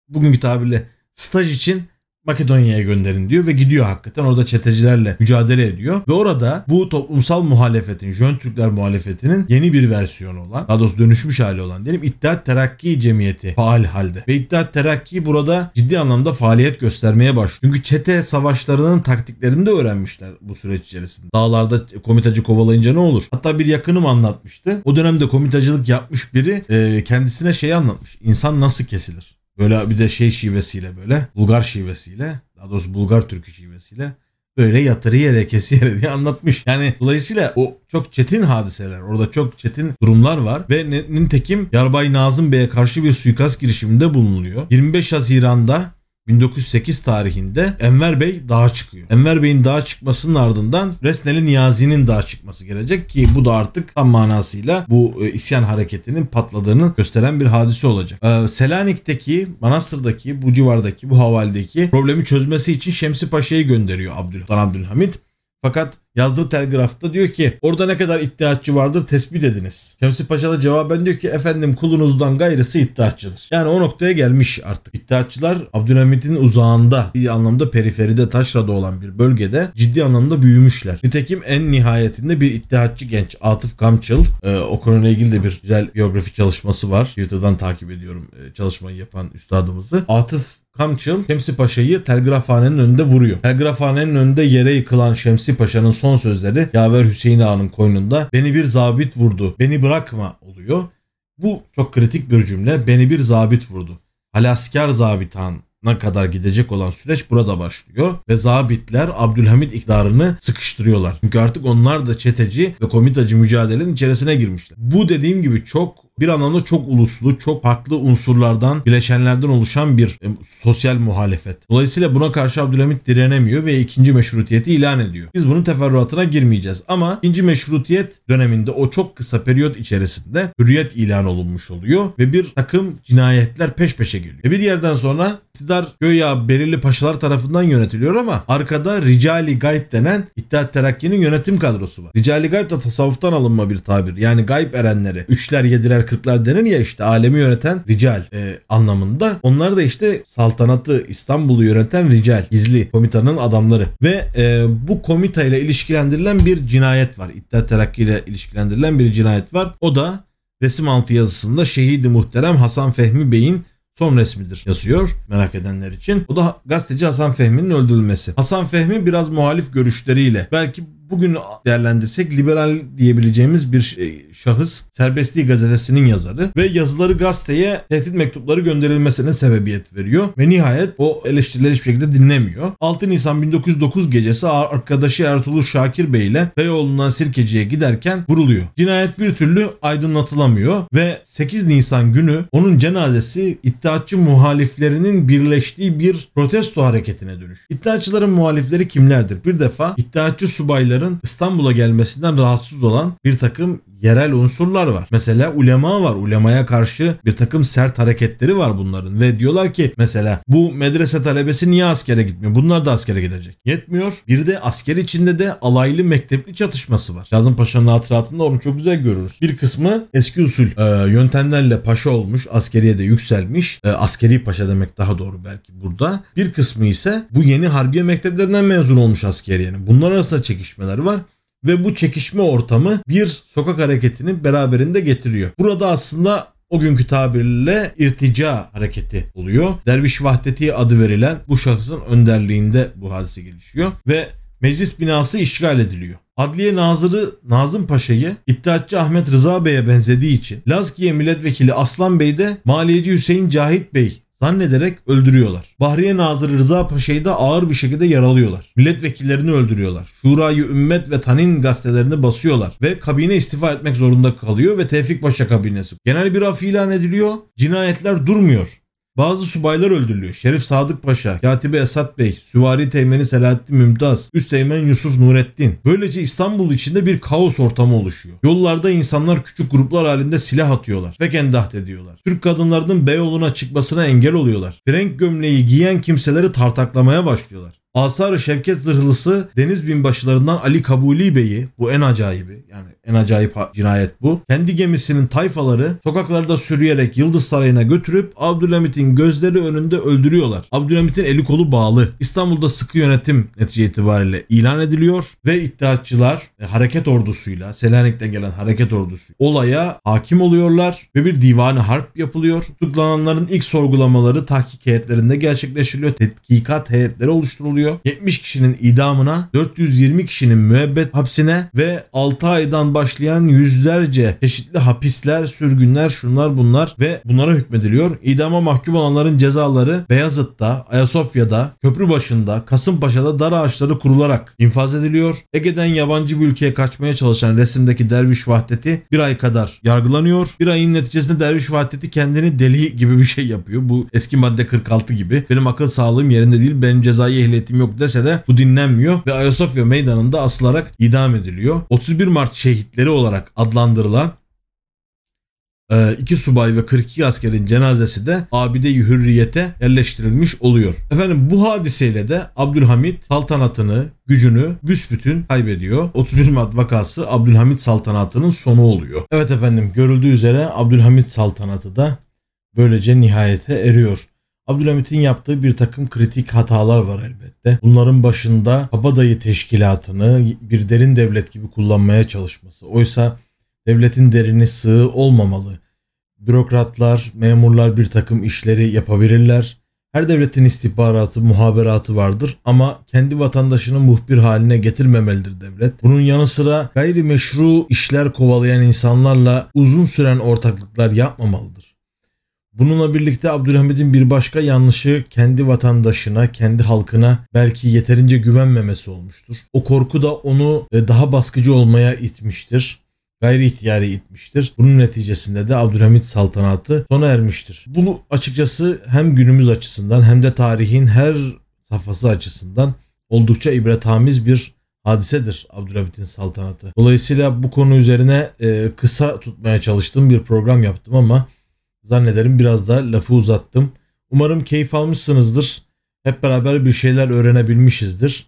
[SPEAKER 1] bugünkü tabirle staj için Makedonya'ya gönderin diyor ve gidiyor hakikaten orada çetecilerle mücadele ediyor. Ve orada bu toplumsal muhalefetin, Jön Türkler muhalefetinin yeni bir versiyonu olan, daha doğrusu dönüşmüş hali olan diyelim İttihat Terakki Cemiyeti faal halde. Ve İttihat Terakki burada ciddi anlamda faaliyet göstermeye başlıyor. Çünkü çete savaşlarının taktiklerini de öğrenmişler bu süreç içerisinde. Dağlarda komitacı kovalayınca ne olur? Hatta bir yakınım anlatmıştı. O dönemde komitacılık yapmış biri e, kendisine şey anlatmış. İnsan nasıl kesilir? Böyle bir de şey şivesiyle böyle Bulgar şivesiyle daha doğrusu Bulgar Türkü şivesiyle böyle yatırı yere kesi yere diye anlatmış. Yani dolayısıyla o çok çetin hadiseler orada çok çetin durumlar var ve nitekim Yarbay Nazım Bey'e karşı bir suikast girişiminde bulunuluyor. 25 Haziran'da 1908 tarihinde Enver Bey dağa çıkıyor. Enver Bey'in dağa çıkmasının ardından Resneli Niyazi'nin dağa çıkması gelecek ki bu da artık tam manasıyla bu e, isyan hareketinin patladığını gösteren bir hadise olacak. Ee, Selanik'teki, Manastır'daki, bu civardaki, bu havalideki problemi çözmesi için Şemsi Paşa'yı gönderiyor Abdülhan Abdülhamit. Fakat yazdığı telgrafta diyor ki orada ne kadar iddiatçı vardır tespit ediniz. Şemsi Paşa da cevaben diyor ki efendim kulunuzdan gayrısı iddiatçıdır. Yani o noktaya gelmiş artık. İddiatçılar Abdülhamit'in uzağında bir anlamda periferide taşrada olan bir bölgede ciddi anlamda büyümüşler. Nitekim en nihayetinde bir iddiatçı genç Atıf Kamçıl e, o konuyla ilgili de bir güzel biyografi çalışması var. Twitter'dan takip ediyorum e, çalışmayı yapan üstadımızı. Atıf Kamçıl Şemsi Paşa'yı telgrafhanenin önünde vuruyor. Telgrafhanenin önünde yere yıkılan Şemsi Paşa'nın son sözleri Yaver Hüseyin Ağa'nın koynunda beni bir zabit vurdu beni bırakma oluyor. Bu çok kritik bir cümle beni bir zabit vurdu. Halasker zabitan na kadar gidecek olan süreç burada başlıyor ve zabitler Abdülhamit iktidarını sıkıştırıyorlar. Çünkü artık onlar da çeteci ve komitacı mücadelenin içerisine girmişler. Bu dediğim gibi çok bir anlamda çok uluslu, çok farklı unsurlardan, bileşenlerden oluşan bir e, sosyal muhalefet. Dolayısıyla buna karşı Abdülhamit direnemiyor ve ikinci meşrutiyeti ilan ediyor. Biz bunun teferruatına girmeyeceğiz ama ikinci meşrutiyet döneminde o çok kısa periyot içerisinde hürriyet ilan olunmuş oluyor ve bir takım cinayetler peş peşe geliyor. Ve bir yerden sonra iktidar göya belirli paşalar tarafından yönetiliyor ama arkada Ricali Gayb denen İttihat Terakki'nin yönetim kadrosu var. Ricali Gayb da tasavvuftan alınma bir tabir. Yani gayb erenleri, üçler yediler 40'lar denir ya işte alemi yöneten rical e, anlamında. Onlar da işte saltanatı İstanbul'u yöneten rical, gizli komitanın adamları. Ve e, bu komita ile ilişkilendirilen bir cinayet var. İttihat Terakki ile ilişkilendirilen bir cinayet var. O da resim altı yazısında şehidi muhterem Hasan Fehmi Bey'in son resmidir yazıyor merak edenler için. O da gazeteci Hasan Fehmi'nin öldürülmesi. Hasan Fehmi biraz muhalif görüşleriyle belki bugün değerlendirsek liberal diyebileceğimiz bir e, şahıs Serbestliği gazetesinin yazarı ve yazıları gazeteye tehdit mektupları gönderilmesine sebebiyet veriyor ve nihayet o eleştirileri hiçbir şekilde dinlemiyor. 6 Nisan 1909 gecesi arkadaşı Ertuğrul Şakir Bey ile Beyoğlu'ndan Sirkeci'ye giderken vuruluyor. Cinayet bir türlü aydınlatılamıyor ve 8 Nisan günü onun cenazesi iddiatçı muhaliflerinin birleştiği bir protesto hareketine dönüş. İddiatçıların muhalifleri kimlerdir? Bir defa iddiatçı subayların Türklerin İstanbul'a gelmesinden rahatsız olan bir takım yerel unsurlar var. Mesela ulema var. Ulemaya karşı bir takım sert hareketleri var bunların ve diyorlar ki mesela bu medrese talebesi niye askere gitmiyor? Bunlar da askere gidecek. Yetmiyor. Bir de asker içinde de alaylı mektepli çatışması var. Kazım Paşa'nın hatıratında onu çok güzel görürüz. Bir kısmı eski usul e, yöntemlerle paşa olmuş, askeriye de yükselmiş. E, askeri paşa demek daha doğru belki burada. Bir kısmı ise bu yeni harbiye mekteplerinden mezun olmuş askeriyenin. Bunlar arasında çekişmeler var ve bu çekişme ortamı bir sokak hareketini beraberinde getiriyor. Burada aslında o günkü tabirle irtica hareketi oluyor. Derviş Vahdeti adı verilen bu şahsın önderliğinde bu hadise gelişiyor ve meclis binası işgal ediliyor. Adliye Nazırı Nazım Paşa'yı İttihatçı Ahmet Rıza Bey'e benzediği için Lazkiye Milletvekili Aslan Bey de Maliyeci Hüseyin Cahit Bey zannederek öldürüyorlar. Bahriye Nazırı Rıza Paşa'yı da ağır bir şekilde yaralıyorlar. Milletvekillerini öldürüyorlar. Şurayı Ümmet ve Tanin gazetelerini basıyorlar ve kabine istifa etmek zorunda kalıyor ve Tevfik Paşa kabinesi. Genel bir af ilan ediliyor. Cinayetler durmuyor. Bazı subaylar öldürülüyor. Şerif Sadık Paşa, Katibi Esat Bey, Süvari Teğmeni Selahattin Mümtaz, Üsteğmen Yusuf Nurettin. Böylece İstanbul içinde bir kaos ortamı oluşuyor. Yollarda insanlar küçük gruplar halinde silah atıyorlar ve kendaht ediyorlar. Türk kadınlarının Beyoğlu'na çıkmasına engel oluyorlar. Frenk gömleği giyen kimseleri tartaklamaya başlıyorlar. Asar-ı Şevket zırhlısı deniz binbaşılarından Ali Kabuli Bey'i bu en acayibi yani en acayip cinayet bu. Kendi gemisinin tayfaları sokaklarda sürüyerek Yıldız Sarayı'na götürüp Abdülhamit'in gözleri önünde öldürüyorlar. Abdülhamit'in eli kolu bağlı. İstanbul'da sıkı yönetim netice itibariyle ilan ediliyor ve iddiatçılar e, hareket ordusuyla Selanik'ten gelen hareket ordusu olaya hakim oluyorlar ve bir divanı harp yapılıyor. Tutuklananların ilk sorgulamaları tahkik heyetlerinde gerçekleştiriliyor. Tetkikat heyetleri oluşturuluyor. 70 kişinin idamına, 420 kişinin müebbet hapsine ve 6 aydan başlayan yüzlerce çeşitli hapisler, sürgünler, şunlar bunlar ve bunlara hükmediliyor. İdama mahkum olanların cezaları Beyazıt'ta, Ayasofya'da, Köprübaşı'nda, Kasımpaşa'da dar ağaçları kurularak infaz ediliyor. Ege'den yabancı bir ülkeye kaçmaya çalışan resimdeki Derviş Vahdeti bir ay kadar yargılanıyor. Bir ayın neticesinde Derviş Vahdeti kendini deli gibi bir şey yapıyor. Bu eski madde 46 gibi. Benim akıl sağlığım yerinde değil, benim cezai ehliyetim yok dese de bu dinlenmiyor ve Ayasofya meydanında asılarak idam ediliyor. 31 Mart şehitleri olarak adlandırılan e, iki subay ve 42 askerin cenazesi de abide-i hürriyete yerleştirilmiş oluyor. Efendim bu hadiseyle de Abdülhamit saltanatını, gücünü büsbütün kaybediyor. 31 Mart vakası Abdülhamit saltanatının sonu oluyor. Evet efendim görüldüğü üzere Abdülhamit saltanatı da böylece nihayete eriyor. Abdülhamit'in yaptığı bir takım kritik hatalar var elbette. Bunların başında kabadayı teşkilatını bir derin devlet gibi kullanmaya çalışması. Oysa devletin derini sığ olmamalı. Bürokratlar, memurlar bir takım işleri yapabilirler. Her devletin istihbaratı, muhaberatı vardır ama kendi vatandaşını muhbir haline getirmemelidir devlet. Bunun yanı sıra gayrimeşru işler kovalayan insanlarla uzun süren ortaklıklar yapmamalıdır. Bununla birlikte Abdülhamid'in bir başka yanlışı kendi vatandaşına, kendi halkına belki yeterince güvenmemesi olmuştur. O korku da onu e, daha baskıcı olmaya itmiştir. Gayri ihtiyari itmiştir. Bunun neticesinde de Abdülhamit saltanatı sona ermiştir. Bunu açıkçası hem günümüz açısından hem de tarihin her safhası açısından oldukça ibrethamiz bir hadisedir Abdülhamit'in saltanatı. Dolayısıyla bu konu üzerine e, kısa tutmaya çalıştığım bir program yaptım ama Zannederim biraz da lafı uzattım. Umarım keyif almışsınızdır. Hep beraber bir şeyler öğrenebilmişizdir.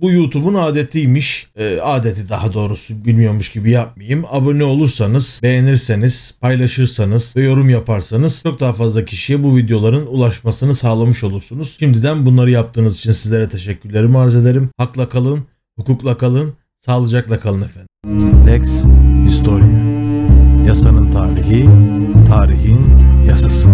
[SPEAKER 1] Bu YouTube'un adetiymiş. Ee, adeti daha doğrusu bilmiyormuş gibi yapmayayım. Abone olursanız, beğenirseniz, paylaşırsanız ve yorum yaparsanız çok daha fazla kişiye bu videoların ulaşmasını sağlamış olursunuz. Şimdiden bunları yaptığınız için sizlere teşekkürlerimi arz ederim. Hakla kalın, hukukla kalın, sağlıcakla kalın efendim. Lex Historia Yasanın tarihi, tarihin yasası.